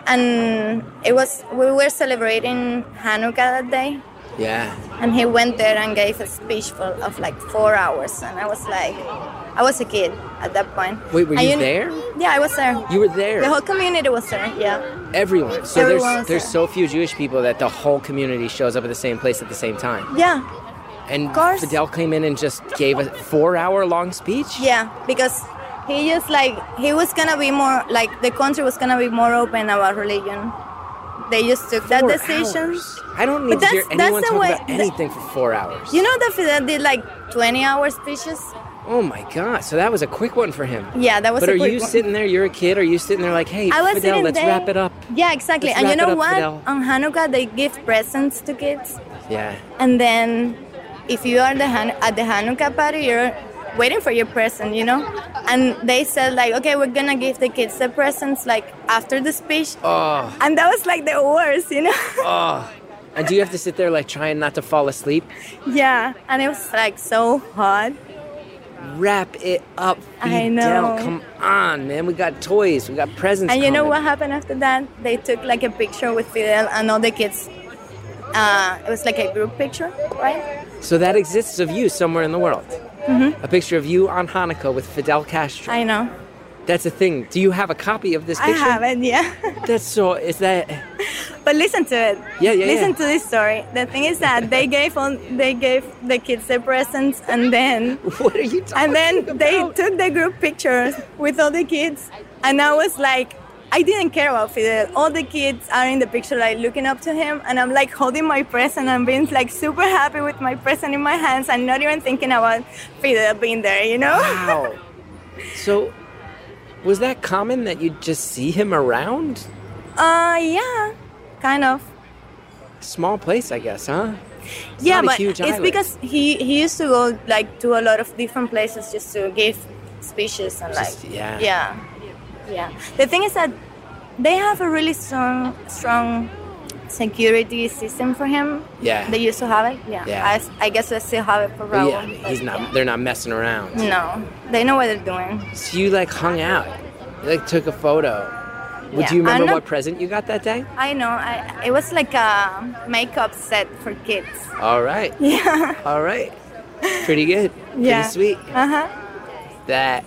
and it was we were celebrating Hanukkah that day Yeah. and he went there and gave a speech for of like four hours and i was like i was a kid at that point Wait, were you there? yeah i was there You were there. the whole community was there yeah Everyone. So Everyone there's there's there. so few Jewish people that the whole community shows up at the same place at the same time. yeah And course. Fidel came in and just gave a four hour long speech? yeah because he just like he was gonna be more like the country was gonna be more open about religion they just took that decision hours. I don't need But to hear anyone the talk way- about anything for four hours. you know that Fidel did like 20 hour speeches Oh my god! So that was a quick one for him. yeah that was quick. But are you one. sitting there? You're a kid. Are you sitting there like, hey, I was Fidel, let's there. wrap it up? Yeah, exactly. Let's and you know up, what? Fidel. On Hanukkah, they give presents to kids, Yeah. and then if you are the Han- at the Hanukkah party, you're waiting for your present, you know. And they said like, okay, we're gonna give the kids the presents like after the speech, Oh, and that was like the worst, you know. <laughs> oh. And do you have to sit there like trying not to fall asleep? yeah, and it was like so hot. Wrap it up, I Fidel. know. Come on, man. We got toys. We got presents. And you know what happened after that? They took like a picture with Fidel and all the kids. Uh, it was like a group picture, right? So that exists of you somewhere in the world. A picture of you on Hanukkah with Fidel Castro. Mm-hmm. I know. That's the thing. Do you have a copy of this picture? I picture? have it, yeah. That's so. Is that? But listen to it. Yeah, yeah, Listen yeah. to this story. The thing is that they <laughs> gave on they gave the kids their presents and then <laughs> What are you talking and then they took the group pictures with all the kids and I was like, I didn't care about Fidel. All the kids are in the picture, like looking up to him, and I'm like holding my present and being like super happy with my present in my hands and not even thinking about Fidel being there, you know? Wow. <laughs> so, was that common that you'd just see him around? Uh, yeah, kind of. Small place, I guess, huh? It's yeah, but it's island. because he he used to go like to a lot of different places just to give speeches and Just- like yeah. yeah, yeah. The thing is that they have a really strong strong security system for him. Yeah. They used to have it. Yeah. Yeah. I, I guess they still have it for Raul. yeah, I mean, but he's not. yeah. They're not messing around. No, they know what they're doing. So you like hung out, you like took a photo. Would Yeah, you remember not- what present you got that day? I know. I it was like a makeup set for kids. All right, <laughs> Yeah. all right, pretty good, <laughs> pretty Yeah. sweet. Uh huh. That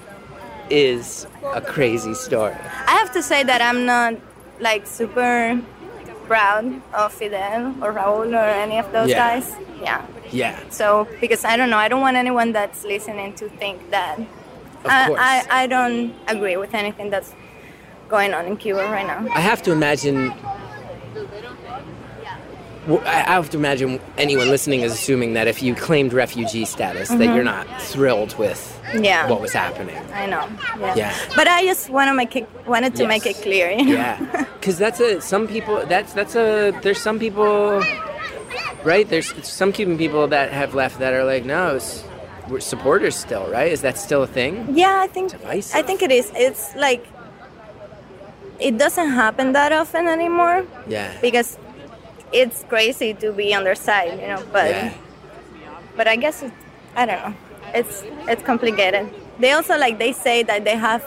is a crazy story. I have to say that I'm not like super proud of Fidel or Raul or any of those Yeah. guys. Yeah. Yeah, So because I don't know, I don't want anyone that's listening to think that of I. I, I don't agree with anything that's going on in Cuba right now. I have to imagine. I have to imagine anyone listening is assuming that if you claimed refugee status, that you're not thrilled with Mm-hmm. Yeah. what was happening. I know. Yeah. Yeah. But I just want to make it wanted to make it clear. You know? Yeah, <laughs> because that's a some people. That's that's a there's some people, right? There's some Cuban people that have left that are like, no, it's, we're supporters still, right? Is that still a thing? Yeah, I think Divisive. I think it is. It's like it doesn't happen that often anymore Yeah. because it's crazy to be on their side, you know. But Yeah. but I guess it, I don't know. It's it's complicated. They also like they say that they have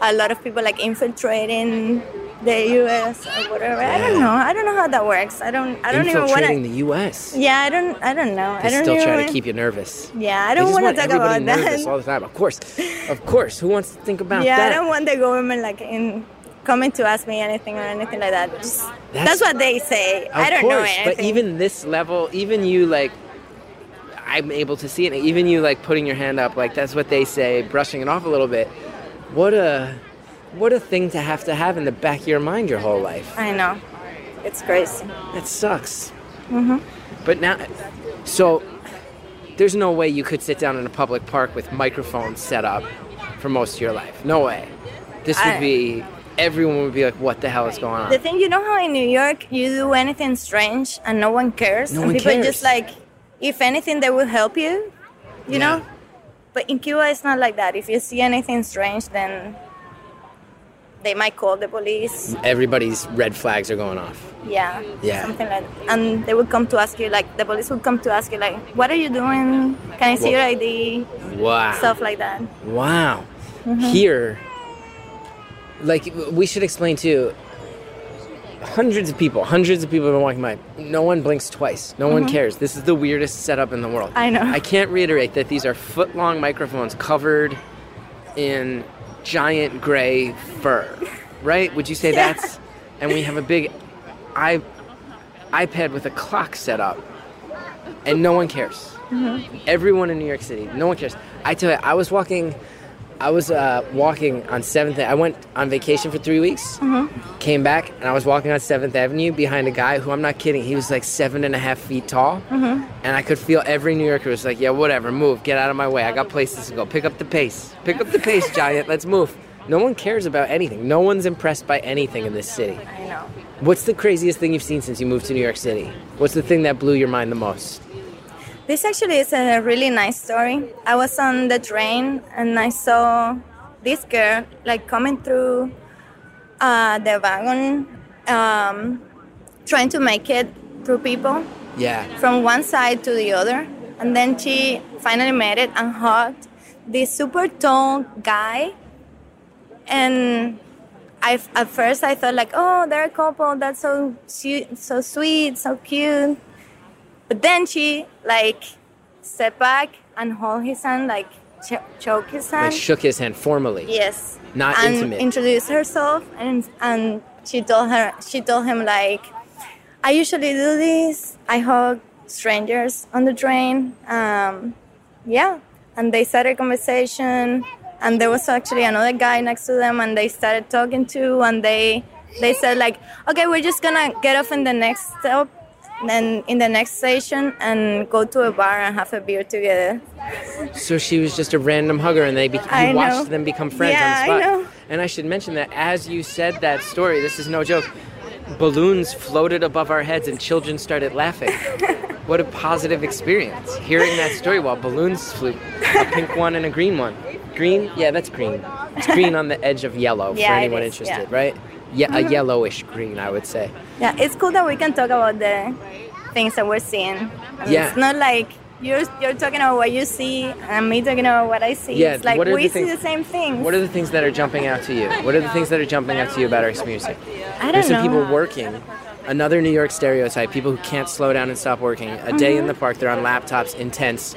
a lot of people like infiltrating the U.S. or whatever. I don't know. I don't know how that works. I don't. I don't even want Infiltrating to. the U.S. Yeah, I don't. I don't know. I They don't still even try to keep you nervous. Yeah, I don't want to talk about nervous that. all the time. Of course, of course. Who wants to think about yeah, that? Yeah, I don't want the government like in coming to ask me anything or anything like that. Just, That's- that's, what they say. I don't course, know anything. but even this level, even you like, I'm able to see it. Even you like putting your hand up, like that's what they say, brushing it off a little bit. What a, what a thing to have to have in the back of your mind your whole life. I know, it's crazy. That sucks. Mm-hmm. But now, so there's no way you could sit down in a public park with microphones set up for most of your life. No way. This would I- be. Everyone would be like, "What the hell is going on?" The thing, you know how in New York you do anything strange and no one cares, No and one people cares. just like, if anything, they will help you. Yeah. You know. But in Cuba, it's not like that. If you see anything strange, then they might call the police. Everybody's red flags are going off. Yeah. Yeah. Something like that. And they would come to ask you, like, the police would come to ask you, like, what are you doing? Can I see your ID? Wow. Stuff like that. Wow. Mm-hmm. Here, like, we should explain too. Hundreds of people, hundreds of people have been walking by. No one blinks twice. No one cares. This is the weirdest setup in the world. Mm-hmm. I know. I can't reiterate that these are foot long microphones covered in giant gray fur, right? Would you say Yeah. that's. And we have a big i iPad with a clock set up, and no one cares. Mm-hmm. Everyone in New York City, no one cares. I tell you, I was walking, I was uh, walking on Seventh. I went on vacation for three weeks, Mm-hmm. came back, and I was walking on Seventh Avenue behind a guy who I'm not kidding. He was like seven and a half feet tall, Mm-hmm. and I could feel every New Yorker was like, "Yeah, whatever, move, get out of my way. I got places to go. Pick up the pace, pick up the pace, giant. Let's move." No one cares about anything. No one's impressed by anything in this city. I know. What's the craziest thing you've seen since you moved to New York City? What's the thing that blew your mind the most? This actually is a really nice story. I was on the train and I saw this girl like coming through uh, the wagon, um, trying to make it through people Yeah. from one side to the other. And then she finally made it and hugged this super tall guy. And I, at first I thought like, oh, they're a couple. That's so su- so sweet, so cute. But then she like stepped back and hold his hand, like ch- choke his Like hand. shook his hand formally. Yes. Not and intimate. introduced herself and and she told her she told him like I usually do this. I hug strangers on the train. Um, yeah. And they started a conversation and there was actually another guy next to them, and they started talking too, and they they said like, okay, we're just gonna get off in the next stop, then in the next station, and go to a bar and have a beer together. So she was just a random hugger, and they be- you I watched know. them become friends Yeah, on the spot. know. And I should mention that as you said that story, this is no joke. Balloons floated above our heads, and children started laughing. <laughs> what a positive experience hearing that story while balloons flew. A pink one and a green one. Green? Yeah, that's green. It's green on the edge of yellow for Yeah, it anyone is, interested, yeah. Right? Yeah, a yellowish green, I would say. Yeah, it's cool that we can talk about the things that we're seeing. Yeah. It's not like you're you're talking about what you see and me talking about what I see. Yeah, it's like we the see the same things. What are the things that are jumping out to you? What are the things that are jumping out to you about our music? I don't There's some people working. Another New York stereotype: people who can't slow down and stop working. A day in the Mm-hmm. park, they're on laptops, intense.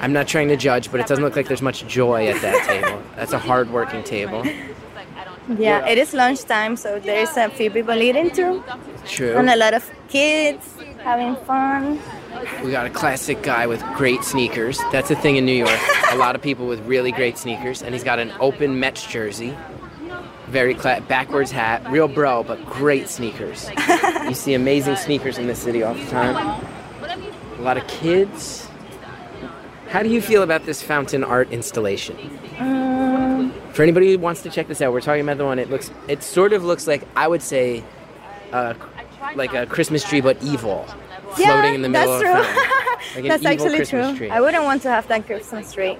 I'm not trying to judge, but it doesn't look like there's much joy at that table. That's a hard-working table. Yeah, it is lunchtime, so there is a few people eating too, True. and a lot of kids having fun. We got a classic guy with great sneakers. That's a thing in New York. a lot of people with really great sneakers, and he's got an open Mets jersey. Very cla- backwards hat, real bro, but great sneakers. <laughs> you see amazing sneakers in this city all the time. A lot of kids. How do you feel about this fountain art installation? Mm, For anybody who wants to check this out, we're talking about the one. It looks, it sort of looks like I would say, uh, like a Christmas tree, but evil, floating yeah, in the middle that's of true. a. <laughs> Like that's actually Christmas true. tree. I wouldn't want to have that Christmas tree.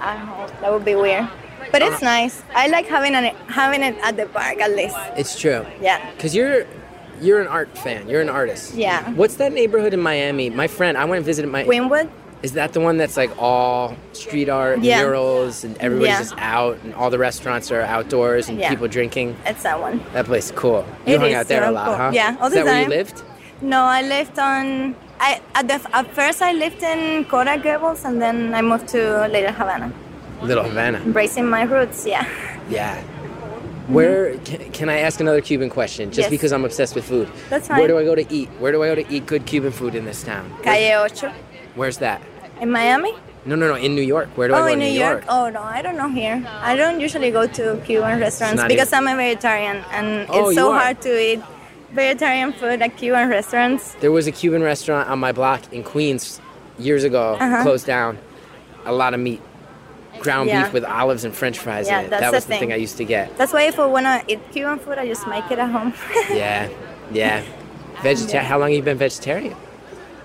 I don't know. That would be weird. But Uh-huh. it's nice. I like having it having it at the park at least. It's true. Yeah. Cause you're you're an art fan. You're an artist. Yeah. What's that neighborhood in Miami? My friend, I went and visited my. Wynwood. Is that the one that's like all street art, Yeah. murals, and everybody's Yeah. just out, and all the restaurants are outdoors, and Yeah. people drinking? It's that one. That place is cool. You It hung is out there a lot, cool. huh? Yeah, all is the that where you lived? No, I lived on. I at the at first I lived in Coral Gables and then I moved to Little Havana, Little Havana. embracing my roots. Yeah. Yeah. Mm-hmm. Where can, can I ask another Cuban question? Just Yes. because I'm obsessed with food. That's fine. Where do I go to eat? Where do I go to eat good Cuban food in this town? Calle Ocho Where's that? In Miami. No, no, no. In New York. Where do I oh, go in New York? York. Oh no, I don't know here. I don't usually go to Cuban restaurants because I'm a vegetarian and Oh, it's so hard to eat vegetarian food at Cuban restaurants. There was a Cuban restaurant on my block in Queens years ago, Uh-huh. closed down. A lot of meat, ground Yeah. beef with olives and French fries Yeah, in it. that's That was the thing. thing. I used to get. That's why if I wanna eat Cuban food, I just make it at home. <laughs> Yeah, yeah. Vegetarian. How long have you been vegetarian?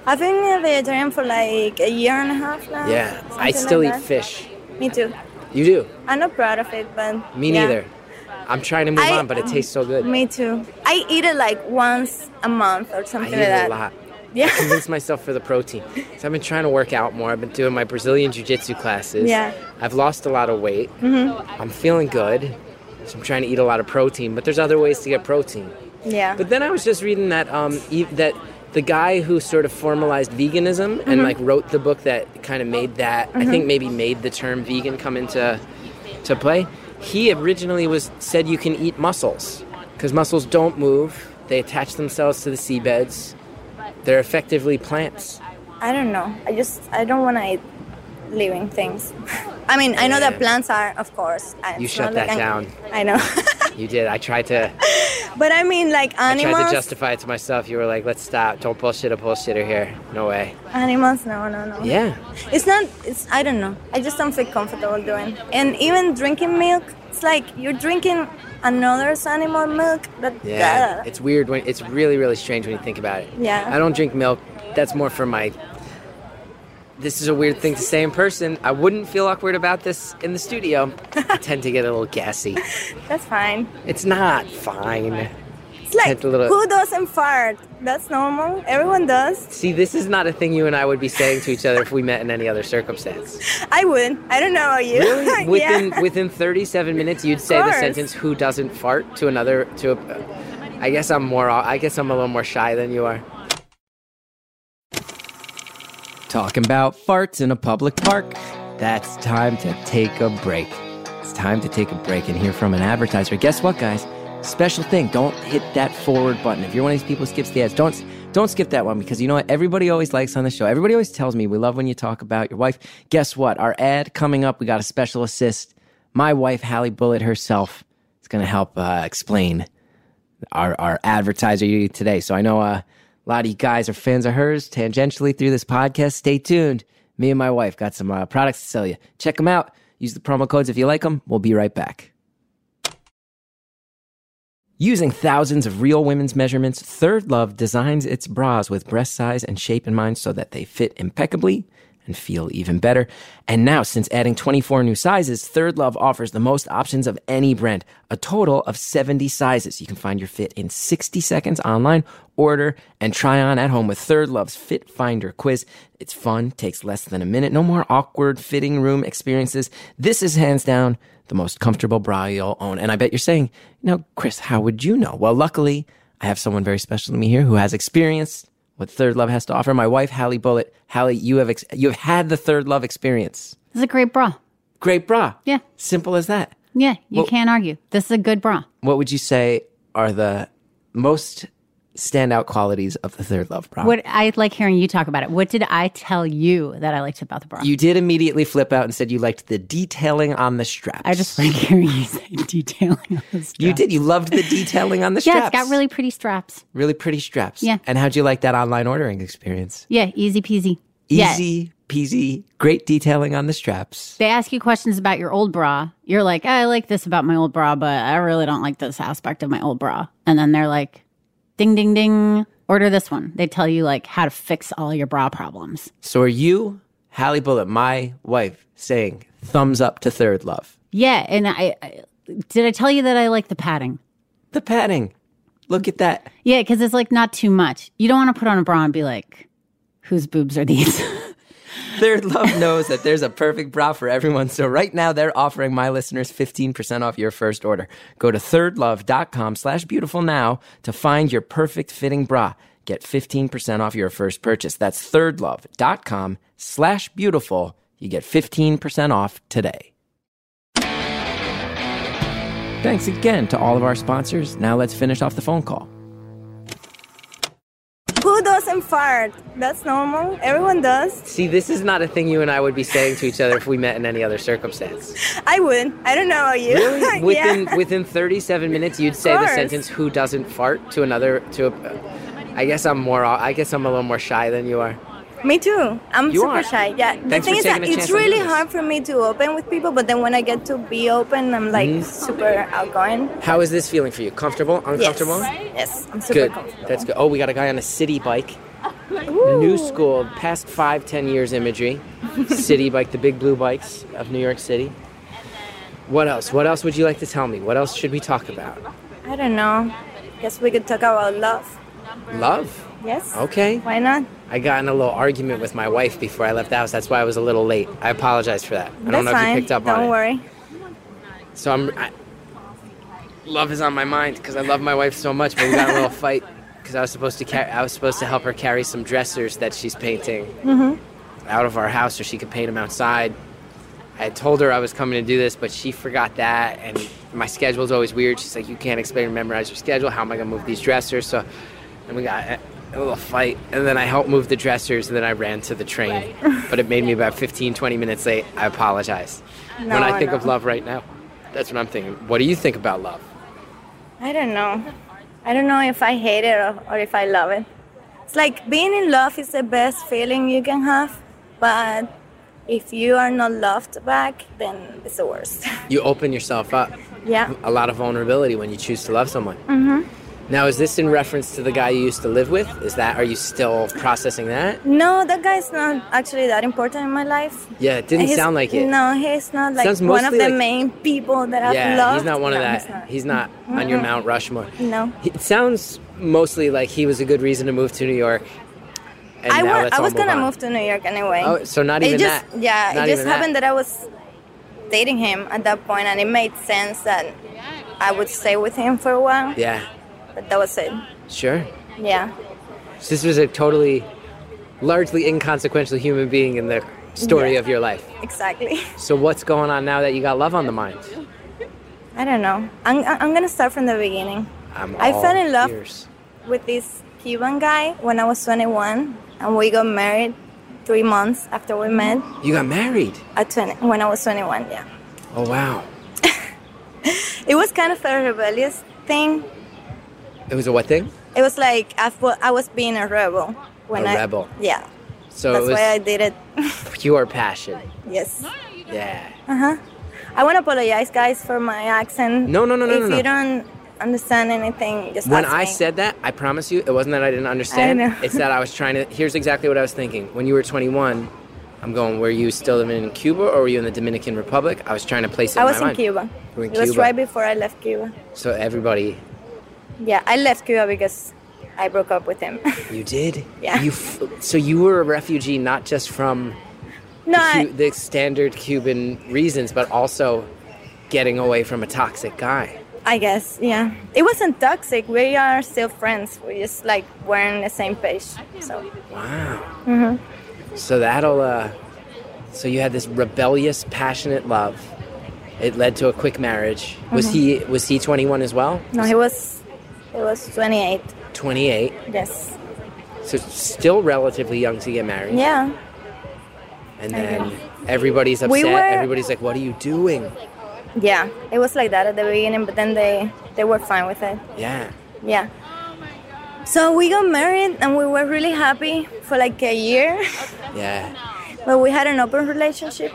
I've been a vegetarian for like a year and a half now. Yeah, I still like eat that. fish. Me too. You do? I'm not proud of it, but Me yeah. neither. I'm trying to move I- on, but it tastes so good. Me too. I eat it like once a month or something I eat like it that. a lot. Yeah. Convince myself for the protein. So I've been trying to work out more. I've been doing my Brazilian jiu-jitsu classes. Yeah. I've lost a lot of weight. Mm-hmm. I'm feeling good. So I'm trying to eat a lot of protein, but there's other ways to get protein. yeah. But then I was just reading that um, e- that the guy who sort of formalized veganism and Mm-hmm. like wrote the book that kind of made that I think maybe made the term vegan come into to play. He originally was said you can eat mussels because mussels don't move. They attach themselves to the seabeds. They're effectively plants. I don't know. I just I don't want to eat living things. <laughs> I mean, I know that plants are, of course. Uh, you shut like that I'm- down. I know. <laughs> You did. I tried to. <laughs> but I mean, like animals. I tried to justify it to myself. You were like, "Let's stop. Don't bullshit a bullshitter here. No way." Animals, no, no, no. Yeah. It's not. It's I don't know. I just don't feel comfortable doing. And even drinking milk, it's like you're drinking another animal milk. That Yeah, it's weird when it's really really strange when you think about it. Yeah. I don't drink milk. That's more for my. This is a weird thing to say in person. I wouldn't feel awkward about this in the studio. I tend to get a little gassy. <laughs> that's fine. It's not fine. It's like little- who doesn't fart? That's normal. Everyone does. See, this is not a thing you and I would be saying to each other if we met in any other circumstance. I would. I don't know about you. Really? <laughs> Within yeah. within 37 minutes, you'd say the sentence "Who doesn't fart?" to another to a. I guess I'm more. I guess I'm a little more shy than you are. Talking about farts in a public park. That's time to take a break. It's time to take a break and hear from an advertiser. Guess what, guys? Special thing. Don't hit that forward button. If you're one of these people who skips the ads, don't Don't skip that one because you know what? Everybody always likes on the show. Everybody always tells me we love when you talk about your wife. Guess what? Our ad coming up, we got a special assist. My wife, Hallie Bullitt herself, is going to help uh, explain our, our advertiser today. So I know uh, a lot of you guys are fans of hers tangentially through this podcast. Stay tuned. Me and my wife got some uh, products to sell you. Check them out. Use the promo codes if you like them. We'll be right back. Using thousands of real women's measurements, ThirdLove designs its bras with breast size and shape in mind so that they fit impeccably and feel even better. And now, since adding 24 new sizes, ThirdLove offers the most options of any brand, a total of 70 sizes. You can find your fit in 60 seconds online, order, and try on at home with ThirdLove's Fit Finder quiz. It's fun, takes less than a minute, no more awkward fitting room experiences. This is hands down the most comfortable bra you'll own. And I bet you're saying, now, Chris, how would you know? Well, luckily, I have someone very special to me here who has experienced what ThirdLove has to offer. My wife, Hallie Bullitt. Hallie, you have ex- you have had the ThirdLove experience. This is a great bra. Great bra. Yeah. Simple as that. Yeah, you Well- can't argue. This is a good bra. What would you say are the most standout qualities of the ThirdLove bra? What I like hearing you talk about it. What did I tell you that I liked about the bra? you did immediately flip out and said you liked the detailing on the straps. I just like hearing you say <laughs> detailing on the straps. you did. You loved the detailing on the straps. <laughs> Yeah, it's got really pretty straps. really pretty straps. Yeah. And how'd you like that online ordering experience? Yeah, easy peasy. Yeah. Easy peasy, great detailing on the straps. They ask you questions about your old bra. You're like, oh, I like this about my old bra, but I really don't like this aspect of my old bra. And then they're like, ding, ding, ding, order this one. They tell you like how to fix all your bra problems. So are you, Hallie Bullitt, my wife, saying thumbs up to ThirdLove? Yeah, and I, I did I tell you that I like the padding? The padding. Look at that. Yeah, because it's like not too much. You don't want to put on a bra and be like, whose boobs are these? <laughs> <laughs> ThirdLove knows that there's a perfect bra for everyone. So right now they're offering my listeners 15% off your first order. Go to thirdlove.com slash beautiful now to find your perfect fitting bra. Get 15% off your first purchase. That's thirdlove.com slash beautiful. You get 15% off today. Thanks again to all of our sponsors. Now let's finish off the phone call. Who doesn't fart? That's normal. Everyone does. See, this is not a thing you and I would be saying to each other if we met in any other circumstance. <laughs> I wouldn't. I don't know about you. Really? <laughs> Within yeah. within 37 minutes, you'd say the sentence "Who doesn't fart?" to another to a. I guess I'm more. I guess I'm a little more shy than you are. Me too. I'm You super are. shy. Yeah. the thing is that it's really hard for me to open with people, but then when I get to be open, I'm like Mm-hmm. super outgoing. How is this feeling for you? Comfortable? Uncomfortable? Yes. I'm super Good. comfortable. That's good. Oh, we got a guy on a city bike. New school, past five, ten years imagery. city bike, the big blue bikes of New York City. What else? What else would you like to tell me? What else should we talk about? I don't know. Guess we could talk about love. Love. Yes. Okay. Why not? I got in a little argument with my wife before I left the house. That's why I was a little late. I apologize for that. I That's don't know fine. if you picked up don't on it. Don't worry. So I'm. I, love is on my mind because I love my wife so much. But we got in a little fight because I was supposed to carry. I was supposed to help her carry some dressers that she's painting mm-hmm. out of our house so she could paint them outside. I told her I was coming to do this, but she forgot that, and my schedule's always weird. She's like, "You can't explain and memorize your schedule. How am I gonna move these dressers?" So, and we got a little fight, and then I helped move the dressers, and then I ran to the train. <laughs> but it made me about 15, 20 minutes late. I apologize. when I think no. of love right now, that's what I'm thinking. What do you think about love? I don't know. I don't know if I hate it or, or if I love it. It's like being in love is the best feeling you can have, but if you are not loved back, then it's the worst. You open yourself up. yeah. A lot of vulnerability when you choose to love someone. Mm-hmm. Now, is this in reference to the guy you used to live with? Is that? Are you still processing that? No, that guy's not actually that important in my life. Yeah, it didn't He's- sound like it. No, he's not like one of the like- main people that I've yeah, loved. he's not one of No, that. he's not. He's not on your Mount Rushmore. No. It sounds mostly like he was a good reason to move to New York. And I, now wa- I was gonna move to New York anyway. Oh, so not even it just, that. Yeah, Not it just even that. happened that. I was dating him at that point, and it made sense that I would stay with him for a while. Yeah, But that was it. sure. Yeah. So this was a totally, largely inconsequential human being in the story Yeah. of your life. Exactly. So what's going on now that you got love on the mind? I don't know. I'm, I'm gonna start from the beginning. I'm I fell in love ears. with this Cuban guy when I was 21, and we got married three months after we met. You got married. At 20, when I was 21, yeah. Oh wow. <laughs> It was kind of a rebellious thing. It was a what thing? It was like I, I was being a rebel when A I rebel. Yeah, So that's was why I did it. <laughs> pure passion. yes. Yeah. Uh huh. I want to apologize, guys, for my accent. No, no, no, no, If no, no. you don't understand anything, just When I me. said that, I promise you, it wasn't that I didn't understand. know. It's that I was trying to. Here's exactly what I was thinking. When you were 21, I'm going. Were you still living in Cuba or were you in the Dominican Republic? I was trying to place it. I in was in. Cuba. In it was right before I left Cuba. So everybody, Yeah, I left Cuba because I broke up with him. <laughs> you did. Yeah. You. F- so you were a refugee, not just from no, Cu- I, the standard Cuban reasons, but also getting away from a toxic guy. I guess, yeah. It wasn't toxic. We are still friends. We just like we're on the same page. So Wow. Mm-hmm. So that'll. uh So you had this rebellious, passionate love. It led to a quick marriage. Was he Mm-hmm. was he 21 as well? no, he was he was 28. 28. Yes. So still relatively young to get married. Yeah. And then everybody's upset. We were- Everybody's like, "What are you doing?" Yeah. It was like that at the beginning, but then they they were fine with it. Yeah. Yeah. So we got married and we were really happy for like a year. <laughs> Yeah. But we had an open relationship.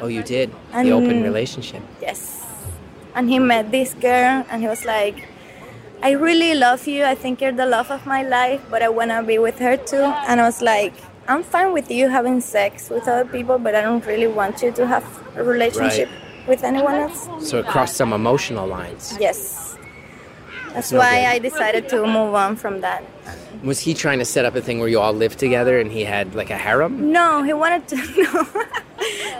Oh, you did. And the open relationship. Yes. And he met this girl and he was like, I really love you. I think you're the love of my life, but I want to be with her too. And I was like, I'm fine with you having sex with other people, but I don't really want you to have a relationship with anyone else. So it crossed some emotional lines. Yes. That's why. I decided to move on from that. Was he trying to set up a thing where you all lived together and he had like a harem? No, he wanted to. <laughs>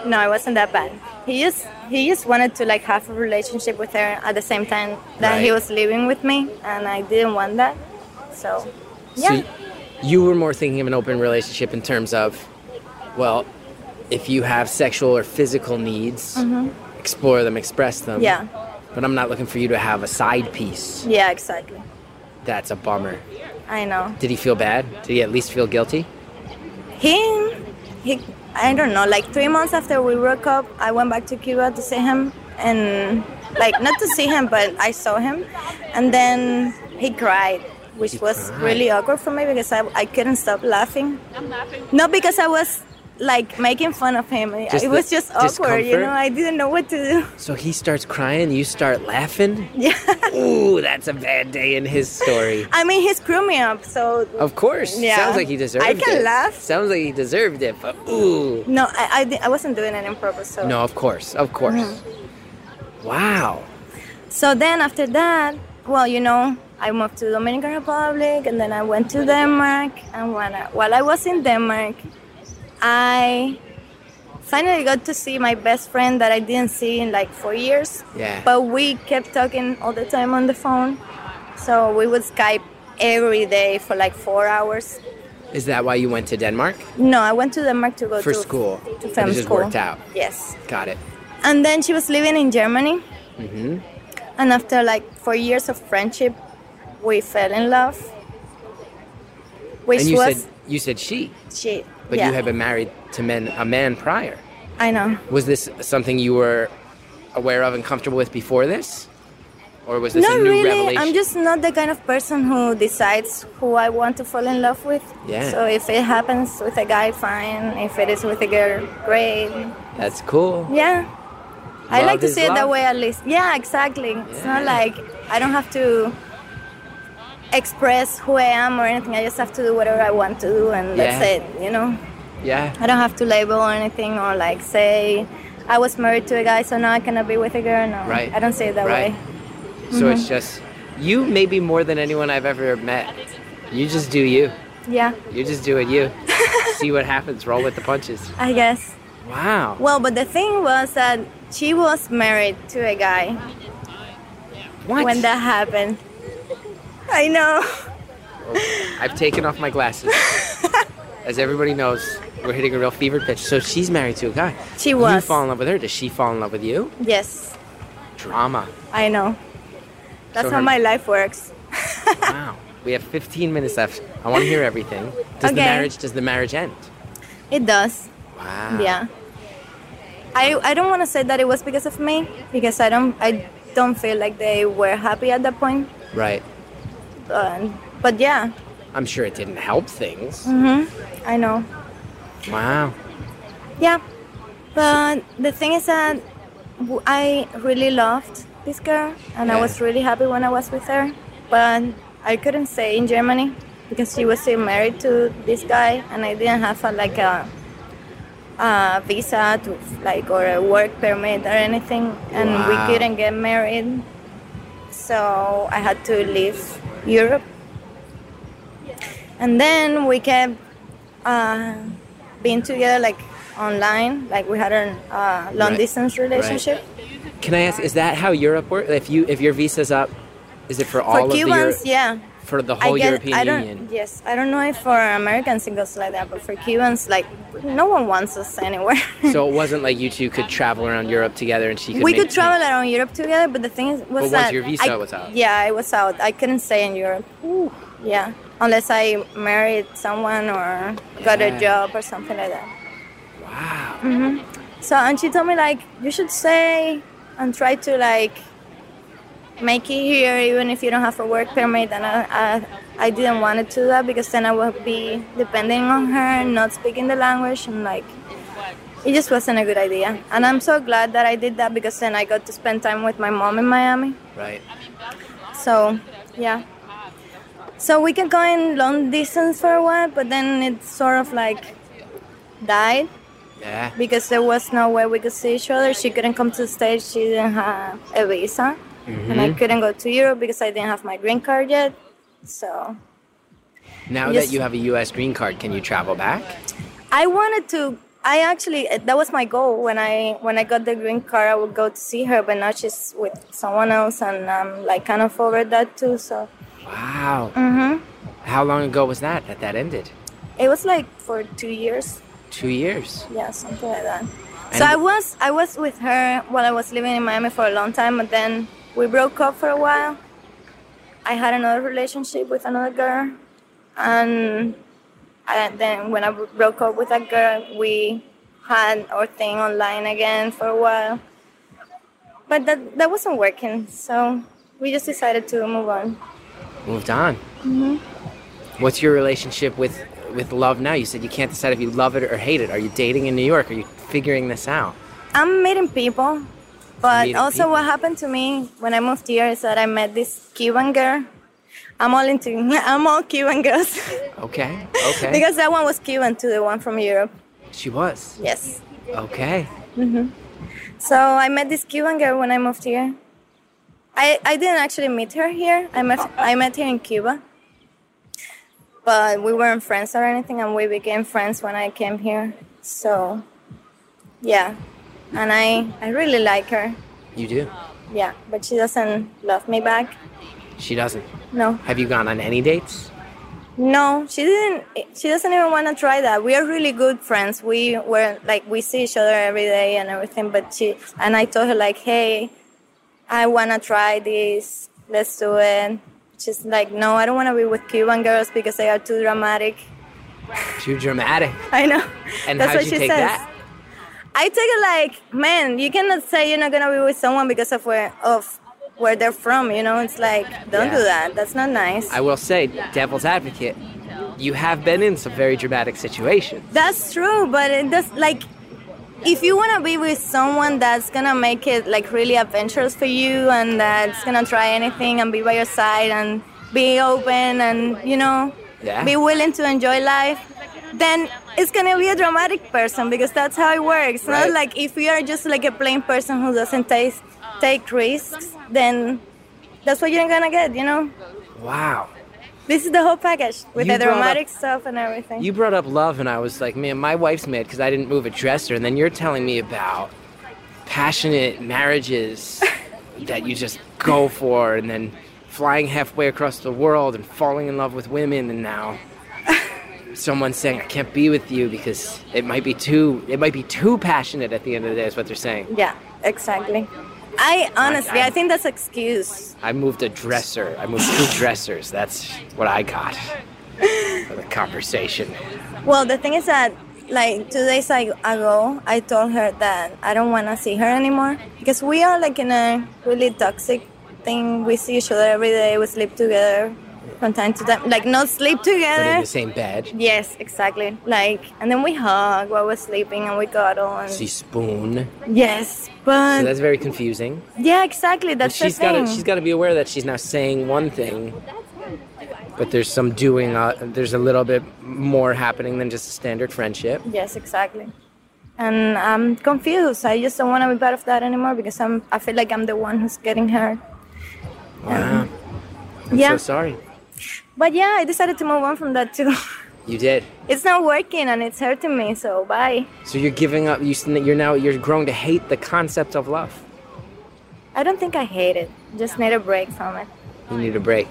No, no, it wasn't that bad. He just he just wanted to like have a relationship with her at the same time that he was living with me, and I didn't want that. So, yeah, So y- you were more thinking of an open relationship in terms of, well, if you have sexual or physical needs, explore them, express them. Mm-hmm. yeah, But I'm not looking for you to have a side piece. yeah, exactly. That's a bummer. I know. Did he feel bad? Did he at least feel guilty? He he. I don't know. Like three months after we broke up, I went back to Cuba to see him, and like not to see him, but I saw him, and then he cried. Which He was cried. really awkward for me because I, I couldn't stop laughing. I'm laughing. Not because I was like making fun of him. Just it was the just awkward, you know. I didn't know what to do. So he starts crying, you start laughing? <laughs> Yeah. Ooh, that's a bad day in his story. <laughs> I mean, he screwed me up, so Of course. Yeah. Sounds like he deserved it. I it. can laugh. Sounds like he deserved it, but ooh. no, I, I, I wasn't doing it on purpose. So No, of course. Of course. Mm-hmm. Wow. So then after that, well, you know, I moved to Dominican Republic, and then I went to Denmark. And when I, while I was in Denmark, I finally got to see my best friend that I didn't see in like four years. Yeah. But we kept talking all the time on the phone, so we would Skype every day for like four hours. Is that why you went to Denmark? No, I went to Denmark to go For to school. To film it just school. worked out. Yes. Got it. And then she was living in Germany. Mm-hmm. And after like four years of friendship, we fell in love. Which And you was said you said she, she. But yeah, you had been married to men a man prior. I know. Was this something you were aware of and comfortable with before this? Or was this Not a new really. revelation? I'm just not the kind of person who decides who I want to fall in love with. Yeah. So if it happens with a guy, fine. If it is with a girl, great. That's cool. Yeah. I like to see it that way at least. Yeah, exactly. It's not like I don't have to express who I am or anything. I just have to do whatever I want to do and that's it, you know? Yeah. I don't have to label or anything or like say I was married to a guy so now I cannot be with a girl. No. Right. I don't say it that Right. way. So it's Mm-hmm. just you maybe more than anyone I've ever met. You just do you. Yeah, You just do it you. <laughs> See what happens. Roll with the punches. I guess. Wow. Well, but the thing was that she was married to a guy What? when that happened. I know. I've taken off my glasses. <laughs> As everybody knows, we're hitting a real fever pitch. So she's married to a guy. She was. You fall in love with her. Does she fall in love with you? Yes, Drama. I know. That's So how her- my life works. <laughs> Wow. We have 15 minutes left. I want to hear everything. Does the Okay. marriage does the marriage end? It does. Wow. Yeah. I I don't want to say that it was because of me because I don't I don't feel like they were happy at that point. Right. But, but yeah, I'm sure it didn't help things. Mm-hmm. I know. Wow. Yeah. But the thing is that I really loved this girl and I was really happy when I was with her. But I couldn't stay in Germany because she was still married to this guy and I didn't have a, like a, a visa to like or a work permit or anything and Wow. we couldn't get married. So I had to leave Europe. And then we kept uh, being together like online, like we had a uh, long Right. distance relationship. Can I ask? Is that how Europe works? If you if your visa's up, is it for all For of the Cubans, Euro- yeah. For the whole I guess, European I don't, Union? Yes, I don't know if for Americans it goes like that, but for Cubans, like no one wants us anywhere. So it <laughs> wasn't like you two could travel around Europe together and she could. we could travel around Europe together, but the thing is, was But once that your visa I- was out. Yeah, it was out. I couldn't stay in Europe. Ooh. Yeah, unless I married someone or got a job or something like that. Wow. Mm-hmm. So and she told me like you should stay and try to like make it here even if you don't have a work permit. And I, I, I didn't want to do that because then I would be depending on her, not speaking the language, and like it just wasn't a good idea. And I'm so glad that I did that because then I got to spend time with my mom in Miami. Right. So yeah. So we can go in long distance for a while, but then it sort of like died Yeah. because there was no way we could see each other. She couldn't come to the States, she didn't have a visa. And I couldn't go to Europe because I didn't have my green card yet. So Now Yes. that you have a U.S. green card, can you travel back? I wanted to. I actually that was my goal when I when I got the green card. I would go to see her, but now she's with someone else, and I'm like kind of over that too. So Wow. hmm How long ago was that that that ended? it was like for two years. Two years. Yeah, something like that. And- so I was I was with her while I was living in Miami for a long time, but then we broke up for a while. I had another relationship with another girl, and I, then when I broke up with that girl, we had our thing online again for a while. But that that wasn't working, so we just decided to move on. Moved on. Mm-hmm. What's your relationship with with love now? You said you can't decide if you love it or hate it. Are you dating in New York? Are you figuring this out? I'm meeting people, but also people. what happened to me when I moved here is that I met this Cuban girl. I'm all into <laughs> I'm all Cuban girls <laughs> Okay. Okay. because that one was Cuban to the one from Europe. she was. Yes. Okay. Mm-hmm. So I met this Cuban girl when I moved here. I, I didn't actually meet her here. I met I met her in Cuba. But we weren't friends or anything and we became friends when I came here. So yeah. And I, I really like her. You do. Yeah, but she doesn't love me back. She doesn't. No. Have you gone on any dates? No, she didn't. She doesn't even want to try that. We are really good friends. We were like we see each other every day and everything. But she and I told her like, hey, I want to try this. Let's do it. She's like, no, I don't want to be with Cuban girls because they are too dramatic. Too dramatic. <laughs> I know. And That's how'd what you she take says. that? I take it like, man, you cannot say you're not gonna be with someone because of where of where they're from. You know, it's like, don't Yeah. do that. That's not nice. I will say, devil's advocate, you have been in some very dramatic situations. That's true, but it does like if you want to be with someone that's gonna make it like really adventurous for you and that's gonna try anything and be by your side and be open and you know Yeah. be willing to enjoy life, then it's gonna be a dramatic person because that's how it works. Right. Not like if you are just like a plain person who doesn't take take risks, then that's what you're gonna get. You know, Wow. this is the whole package with You the brought up- dramatic stuff and everything. You brought up love, and I was like, man, my wife's mad because I didn't move a dresser. And then you're telling me about passionate marriages <laughs> that you just go for, and then flying halfway across the world and falling in love with women, and now <laughs> someone's saying I can't be with you because it might be too it might be too passionate at the end of the day is what they're saying. yeah, exactly. I honestly, I- I think that's excuse. I moved a dresser. I moved two dressers. That's what I got for the conversation. Well, the thing is that, like two days ago, I told her that I don't want to see her anymore because we are like in a really toxic thing. We see each other every day. We sleep together from time to time. Like not sleep together. But in the same bed. Yes, exactly. Like, and then we hug while we're sleeping and we cuddle and She spoon. yes, but So that's very confusing. yeah, exactly. That's she's got to she's got to be aware that she's now saying one thing, but there's some doing. Uh, there's a little bit more happening than just a standard friendship. Yes, exactly. And I'm confused. I just don't want to be part of that anymore because I'm. I feel like I'm the one who's getting hurt. Wow. I'm Yeah. so sorry. But yeah, I decided to move on from that too. <laughs> You did. it's not working and it's hurting me. So bye. So you're giving up. You, you're now you're growing to hate the concept of love. I don't think I hate it. Just need a break from it. You need a break.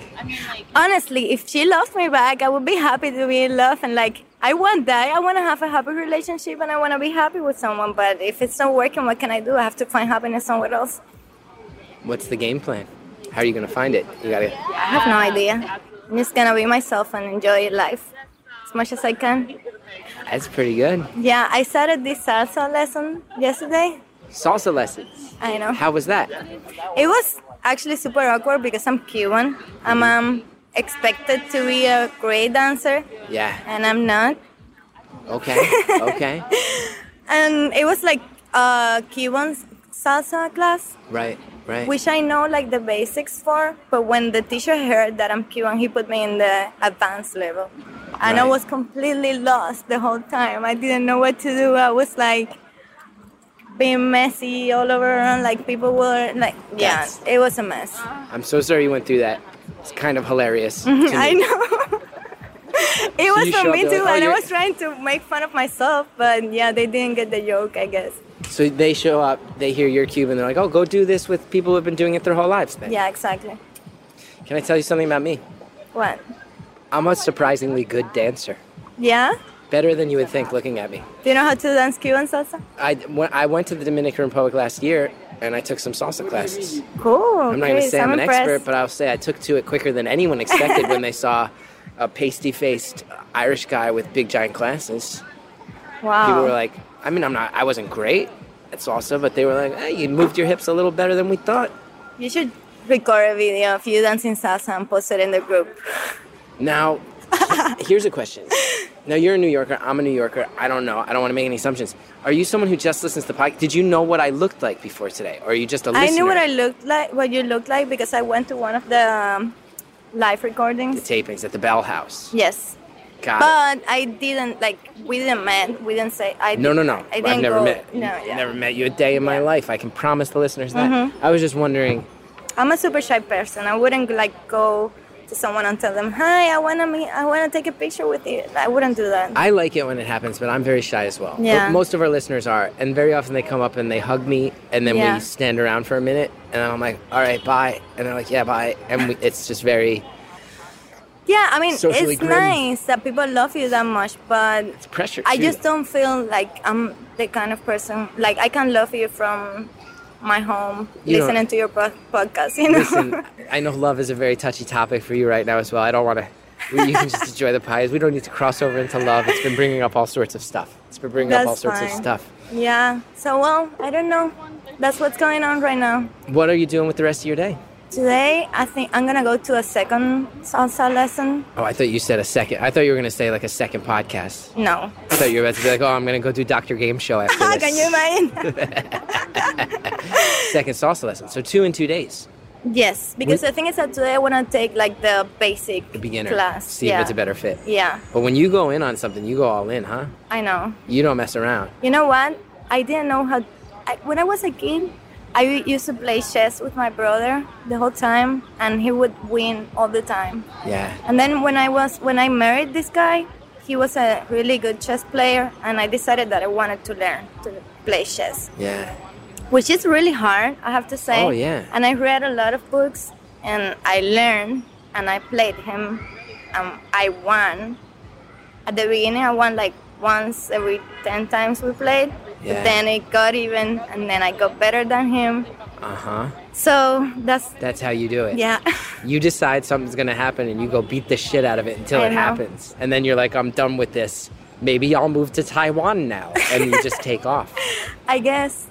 Honestly, if she loves me back, I would be happy to be in love and like I want that. I want to have a happy relationship and I want to be happy with someone. But if it's not working, what can I do? I have to find happiness somewhere else. What's the game plan? How are you gonna find it? You gotta. I have no idea. I'm just gonna be myself and enjoy life as much as I can. That's pretty good. Yeah, I started this salsa lesson yesterday. Salsa lessons. I know. How was that? It was actually super awkward because I'm Cuban. I'm um, expected to be a great dancer, Yeah. and I'm not. Okay. <laughs> Okay. And it was like a Cuban salsa class, right. Right. which I know like the basics for. But when the teacher heard that I'm Cuban, he put me in the advanced level, and I was completely lost the whole time. I didn't know what to do. I was like being messy all over, and like people were like, yeah, That's- it was a mess. I'm so sorry you went through that. It's kind of hilarious. <laughs> I know. <laughs> it was for me too, like, oh, and I was trying to make fun of myself, but yeah, they didn't get the joke, I guess. So they show up, they hear you're Cuban, they're like, oh, go do this with people who've been doing it their whole lives. Then. Yeah, exactly. Can I tell you something about me? What? I'm a surprisingly good dancer. Yeah? Better than you would think looking at me. Do you know how to dance Cuban salsa? I, when I went to the Dominican Republic last year and I took some salsa classes. Cool. I'm not going to say I'm, an impressed. expert, but I'll say I took to it quicker than anyone expected when they saw a pasty faced Irish guy with big giant glasses. wow. People were like, I mean, I'm not, I wasn't great at salsa, but they were like, hey, you moved your hips a little better than we thought. you should record a video of you dancing salsa and post it in the group. Now, here's a question. Now, you're a New Yorker. I'm a New Yorker. I don't know. I don't want to make any assumptions. Are you someone who just listens to the podcast? Did you know what I looked like before today? Or are you just a listener? I knew what I looked like, what you looked like, because I went to one of the um, live recordings. The tapings at the Bell House. Yes. Got it. But I didn't like. We didn't met. We didn't say. I No, no, no. I I've didn't never go, met. No, yeah. Never met you a day in my life. I can promise the listeners that. Mm-hmm. I was just wondering. I'm a super shy person. I wouldn't like go to someone and tell them, "Hi, I wanna meet. I wanna take a picture with you." I wouldn't do that. I like it when it happens, but I'm very shy as well. Yeah. But Most of our listeners are, and very often they come up and they hug me, and then Yeah. we stand around for a minute, and I'm like, "All right, bye," and they're like, "Yeah, bye," and we, it's just very yeah, I mean, Socially it's grim. nice that people love you that much, but it's pressure. I too. just don't feel like I'm the kind of person like I can love you from my home, You listening to your podcast. You know. Listen, <laughs> I know love is a very touchy topic for you right now as well. I don't want to. You can just enjoy the pies. We don't need to cross over into love. It's been bringing up all sorts of stuff. It's been bringing up all sorts of stuff. yeah. So well, I don't know. That's what's going on right now. What are you doing with the rest of your day? Today, I think I'm gonna go to a second salsa lesson. Oh, I thought you said a second. I thought you were going to say like a second podcast. No. I thought you were about to be like, oh, I'm going to go do Dr. Game Show after <laughs> this. Can you imagine? <laughs> <laughs> Second salsa lesson. So two in two days. yes, because We- the thing is that today I want to take like the basic The beginner. class. See yeah. if it's a better fit. Yeah, But when you go in on something, you go all in, huh? I know. You don't mess around. You know what? I didn't know how. I, when I was a kid, I used to play chess with my brother the whole time, and he would win all the time. Yeah. And then when I was when I married this guy, he was a really good chess player, and I decided that I wanted to learn to play chess, Yeah. which is really hard, I have to say. Oh, yeah. And I read a lot of books, and I learned, and I played him, and I won. At the beginning, I won like once every ten times we played. Yeah. But then it got even, and then I got better than him, Uh huh. So that's That's how you do it. yeah. <laughs> You decide something's gonna happen and you go beat the shit out of it until I it know. happens. And then you're like, I'm done with this. Maybe I'll move to Taiwan now. And you just take <laughs> off. I guess.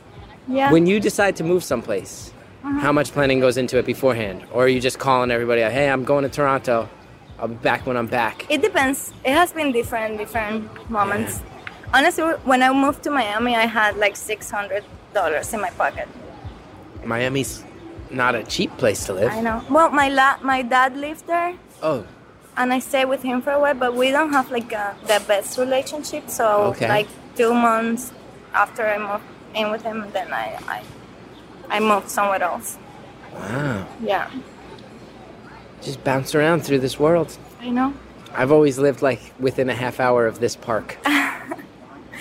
Yeah. When you decide to move someplace, Uh-huh. how much planning goes into it beforehand? Or are you just calling everybody, hey, I'm going to Toronto. I'll be back when I'm back. It depends. It has been different, different moments. Honestly, when I moved to Miami, I had like six hundred dollars in my pocket. Miami's not a cheap place to live. I know. Well, my la- my dad lived there, Oh, and I stayed with him for a while, but we don't have like a, the best relationship. So Okay. like two months after I moved in with him, then I I, I moved somewhere else. wow. Yeah, Just bounce around through this world. I know. I've always lived like within a half hour of this park. <laughs>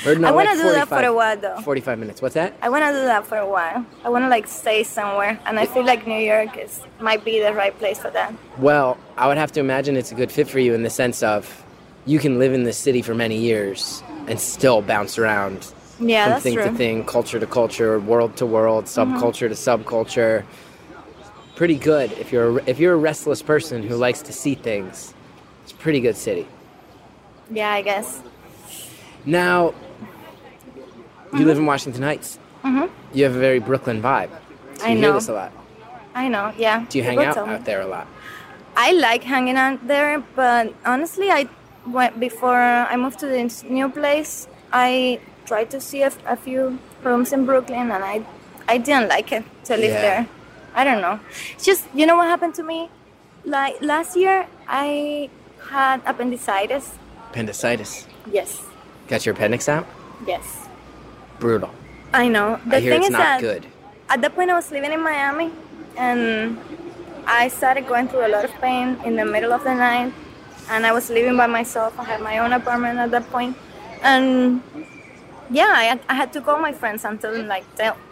Or no, I want to like do that for a while though. 45 minutes. What's that? I want to do that for a while. I want to like stay somewhere, and I feel like New York is might be the right place for that. Well, I would have to imagine it's a good fit for you in the sense of you can live in this city for many years and still bounce around Yeah, from that's thing true. Mm-hmm. to thing, culture to culture, world to world, subculture to subculture. Pretty good if you're a, if you're a restless person who likes to see things. It's a pretty good city. Yeah, I guess. Now, you live in Washington Heights. Mhm. You have a very Brooklyn vibe. So I you hear know. this a lot. I know. Yeah. Do you hang out out there a lot? I like hanging out there, but honestly, I went before I moved to this new place. I tried to see a, a few rooms in Brooklyn, and I, I didn't like it to live Yeah. there. I don't know. It's just you know what happened to me, like last year I had appendicitis. Appendicitis. Yes. Got your appendix out? Yes. Brutal. I know. The I hear thing it's is not that good. at that point I was living in Miami and I started going through a lot of pain in the middle of the night and I was living by myself. I had my own apartment at that point and yeah, I, I had to call my friends and tell them like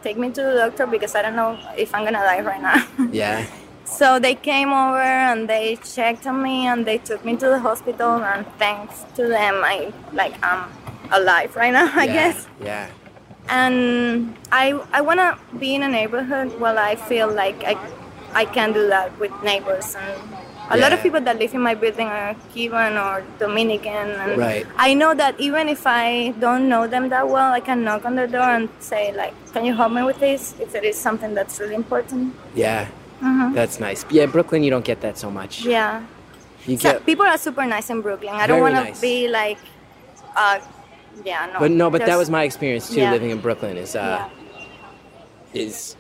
take me to the doctor because I don't know if I'm gonna die right now. <laughs> Yeah. so they came over and they checked on me and they took me to the hospital and thanks to them I like I'm alive right now <laughs> I yeah. guess Yeah. and I I want to be in a neighborhood where I feel like I I can do that with neighbors and a lot of people that live in my building are Cuban or Dominican and Right. I know that even if I don't know them that well I can knock on their door and say like can you help me with this if it is something that's really important Yeah. Mhm. That's nice. Yeah, Brooklyn, you don't get that so much. yeah You so get, people are super nice in Brooklyn I don't want to nice. be like uh yeah no but no, but that was my experience too, Yeah. living in Brooklyn. Is uh, yeah. is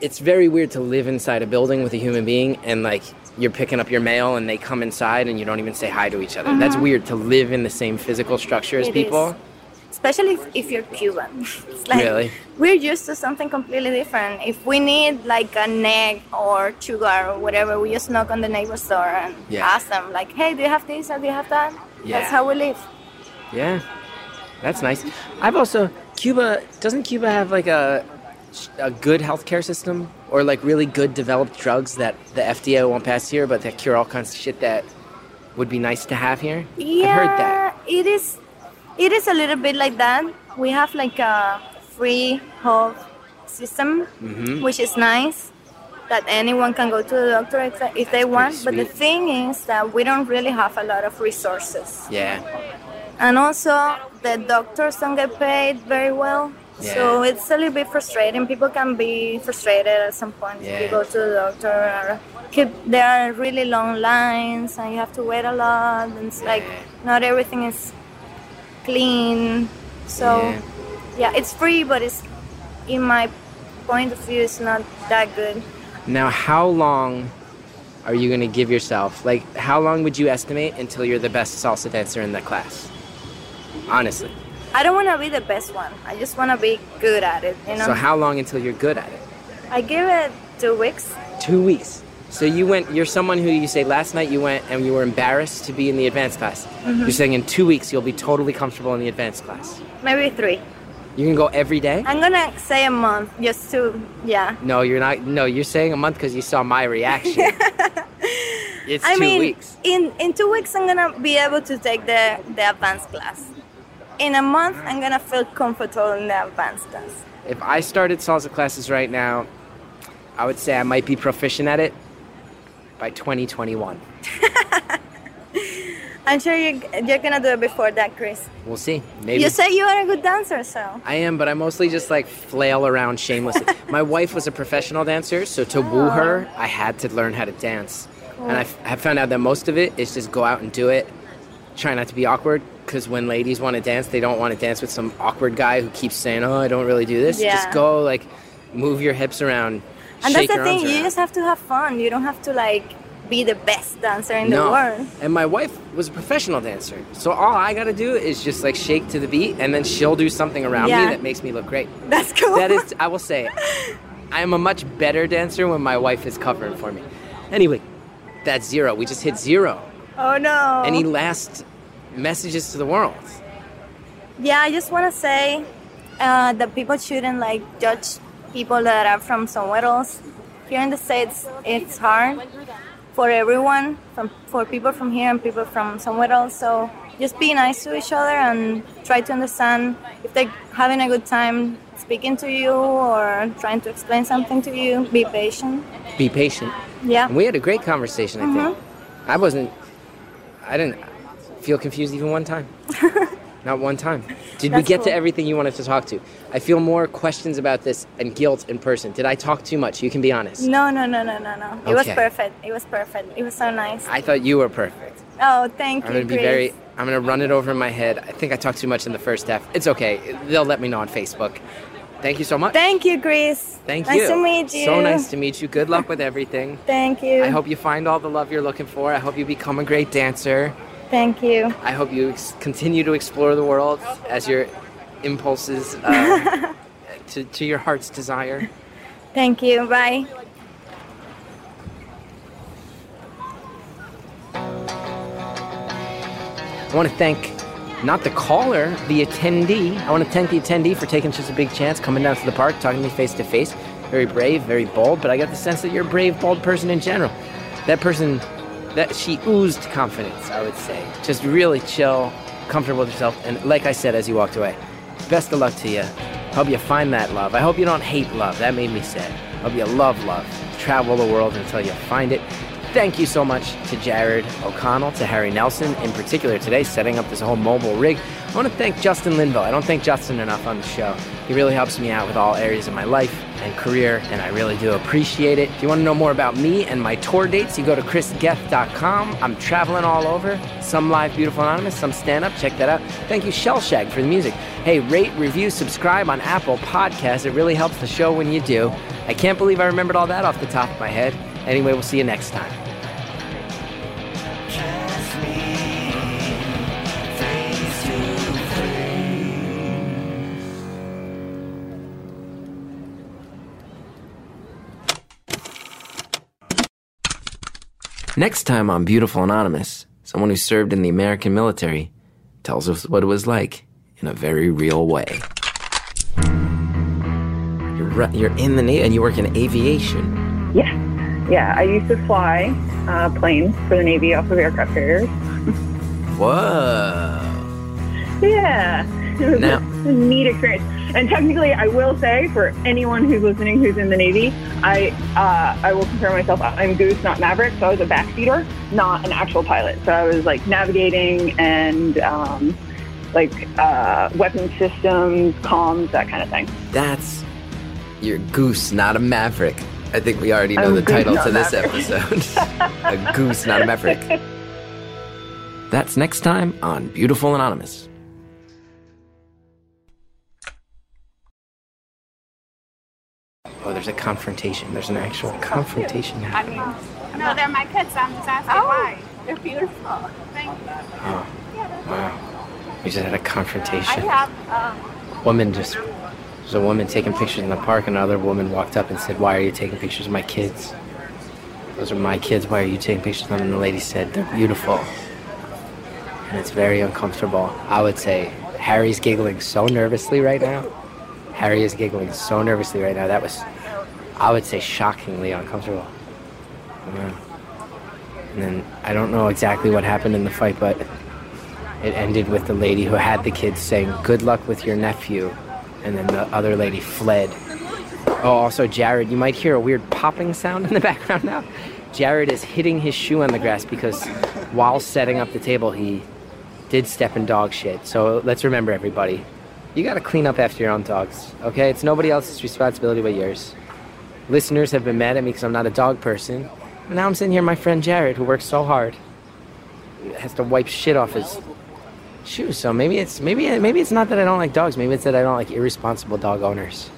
it's very weird to live inside a building with a human being and like you're picking up your mail and they come inside and you don't even say hi to each other. That's weird to live in the same physical structure as Mm-hmm. It people. is. especially if, if you're Cuban. <laughs> Like Really? we're used to something completely different. If we need like an egg or sugar or whatever, we just knock on the neighbor's door and Yeah. ask them like, "Hey, do you have this or do you have that?" Yeah. That's how we live. Yeah, that's nice. I've also Cuba. Doesn't Cuba have like a a good healthcare system or like really good developed drugs that the FDA won't pass here, but that cure all kinds of shit that would be nice to have here? Yeah, I've heard that. it is. It is a little bit like that. We have like a free health system, Mm-hmm. which is nice. That anyone can go to the doctor if, if they want. But the thing is that we don't really have a lot of resources. Yeah, And also, the doctors don't get paid very well. So it's a little bit frustrating. People can be frustrated at some point if you go to the doctor. Or keep, there are really long lines and you have to wait a lot. And it's like not everything is clean. So, Yeah. yeah, it's free, but it's, in my point of view, it's not that good. Now, how long are you going to give yourself? Like, how long would you estimate until you're the best salsa dancer in the class? Honestly. I don't want to be the best one. I just want to be good at it, you know? So, how long until you're good at it? I give it two weeks. Two weeks. So you went. You're someone who you say last night you went and you were embarrassed to be in the advanced class. Mm-hmm. You're saying in two weeks you'll be totally comfortable in the advanced class. Maybe three. You can go every day. I'm gonna say a month just to, yeah. No, you're not. No, you're saying a month because you saw my reaction. <laughs> it's I two mean, weeks. in in two weeks I'm gonna be able to take the the advanced class. In a month, I'm gonna feel comfortable in the advanced dance. If I started salsa classes right now, I would say I might be proficient at it by 2021. <laughs> I'm sure you, you're gonna do it before that, Chris. We'll see. Maybe. You say you are a good dancer, so. I am, but I mostly just like flail around shamelessly. <laughs> My wife was a professional dancer, so to woo her, oh. I had to learn how to dance. And I f- have found out that most of it is just go out and do it. Try not to be awkward, because when ladies want to dance, they don't want to dance with some awkward guy who keeps saying, "Oh, I don't really do this." Just go, like, move your hips around. And that's the thing, you just have to have fun. You don't have to, like, be the best dancer in no. the world. And my wife was a professional dancer, so all I got to do is just like shake to the beat, and then she'll do something around Yeah. me that makes me look great. That's cool. that is, <laughs> I will say, I am a much better dancer when my wife is covering for me. Anyway, that's zero. We just hit zero. Oh, no. Any last messages to the world? Yeah, I just want to say uh, that people shouldn't like judge people that are from somewhere else. Here in the states, it's hard for everyone, from for people from here and people from somewhere else. So just be nice to each other and try to understand if they're having a good time speaking to you or trying to explain something to you. Be patient. Be patient. Yeah. And we had a great conversation, I think. I wasn't, I didn't feel confused even one time. <laughs> Not one time. Did we get to everything you wanted to talk to? I feel more questions about this and guilt in person. Did I talk too much? You can be honest. No, no, no, no, no, no. It was perfect. It was perfect. It was so nice. I thought you were perfect. Oh, thank I'm you, gonna be Chris. very. I'm gonna run it over in my head. I think I talked too much in the first half. It's okay. They'll let me know on Facebook. Thank you so much. Thank you, Chris. Thank nice you. Nice to meet you. So nice to meet you. Good luck with everything. <laughs> Thank you. I hope you find all the love you're looking for. I hope you become a great dancer. Thank you. I hope you ex- continue to explore the world as your impulses uh, <laughs> to, to your heart's desire. Thank you. Bye. I want to thank not the caller, the attendee. I want to thank the attendee for taking such a big chance, coming down to the park, talking to me face to face. Very brave, very bold, but I got the sense that you're a brave, bold person in general. That person, that she oozed confidence, I would say. Just really chill, comfortable with yourself. And like I said as you walked away, best of luck to you. Hope you find that love. I hope you don't hate love. That made me sad. Hope you love love. Travel the world until you find it. Thank you so much to Jared O'Connell, to Harry Nelson in particular today, setting up this whole mobile rig. I want to thank Justin Linville. I don't thank Justin enough on the show. He really helps me out with all areas of my life and career, and I really do appreciate it. If you want to know more about me and my tour dates, you go to chrisgethard.com. I'm traveling all over. Some live, beautiful, anonymous, some stand up. Check that out. Thank you, Shellshag, for the music. Hey, rate, review, subscribe on Apple Podcasts. It really helps the show when you do. I can't believe I remembered all that off the top of my head. Anyway, we'll see you next time. Next time on Beautiful Anonymous, someone who served in the American military tells us what it was like in a very real way. You're, you're in the Navy and you work in aviation. Yeah, yeah. I used to fly uh, planes for the Navy off of aircraft carriers. <laughs> Whoa. Yeah, <laughs> it was Now- a neat experience. And technically, I will say for anyone who's listening who's in the Navy, I uh, I will compare myself. I'm Goose, not Maverick. So I was a backseater, not an actual pilot. So I was like navigating and um, like uh, weapon systems, comms, that kind of thing. That's your goose, not a maverick. I think we already know I'm the goose, title to this maverick. episode. <laughs> a goose, not a maverick. <laughs> That's next time on Beautiful Anonymous. Oh, there's a confrontation. There's an actual confrontation happening. I mean, no, they're my kids. I'm just asking why. They're beautiful. Thank you. Oh, wow. We just had a confrontation. I have, um, woman just there's a woman taking pictures in the park and another woman walked up and said why are you taking pictures of my kids those are my kids why are you taking pictures of them and the lady said they're beautiful and it's very uncomfortable i would say harry's giggling so nervously right now harry is giggling so nervously right now that was i would say shockingly uncomfortable Yeah. and then i don't know exactly what happened in the fight but it ended with the lady who had the kids saying, Good luck with your nephew. And then the other lady fled. Oh, also, Jared, you might hear a weird popping sound in the <laughs> background now. Jared is hitting his shoe on the grass because while setting up the table, he did step in dog shit. So let's remember, everybody, you gotta clean up after your own dogs, okay? It's nobody else's responsibility but yours. Listeners have been mad at me because I'm not a dog person. And now I'm sitting here, my friend Jared, who works so hard, has to wipe shit off his shoes. So maybe it's maybe maybe it's not that I don't like dogs. Maybe it's that I don't like irresponsible dog owners.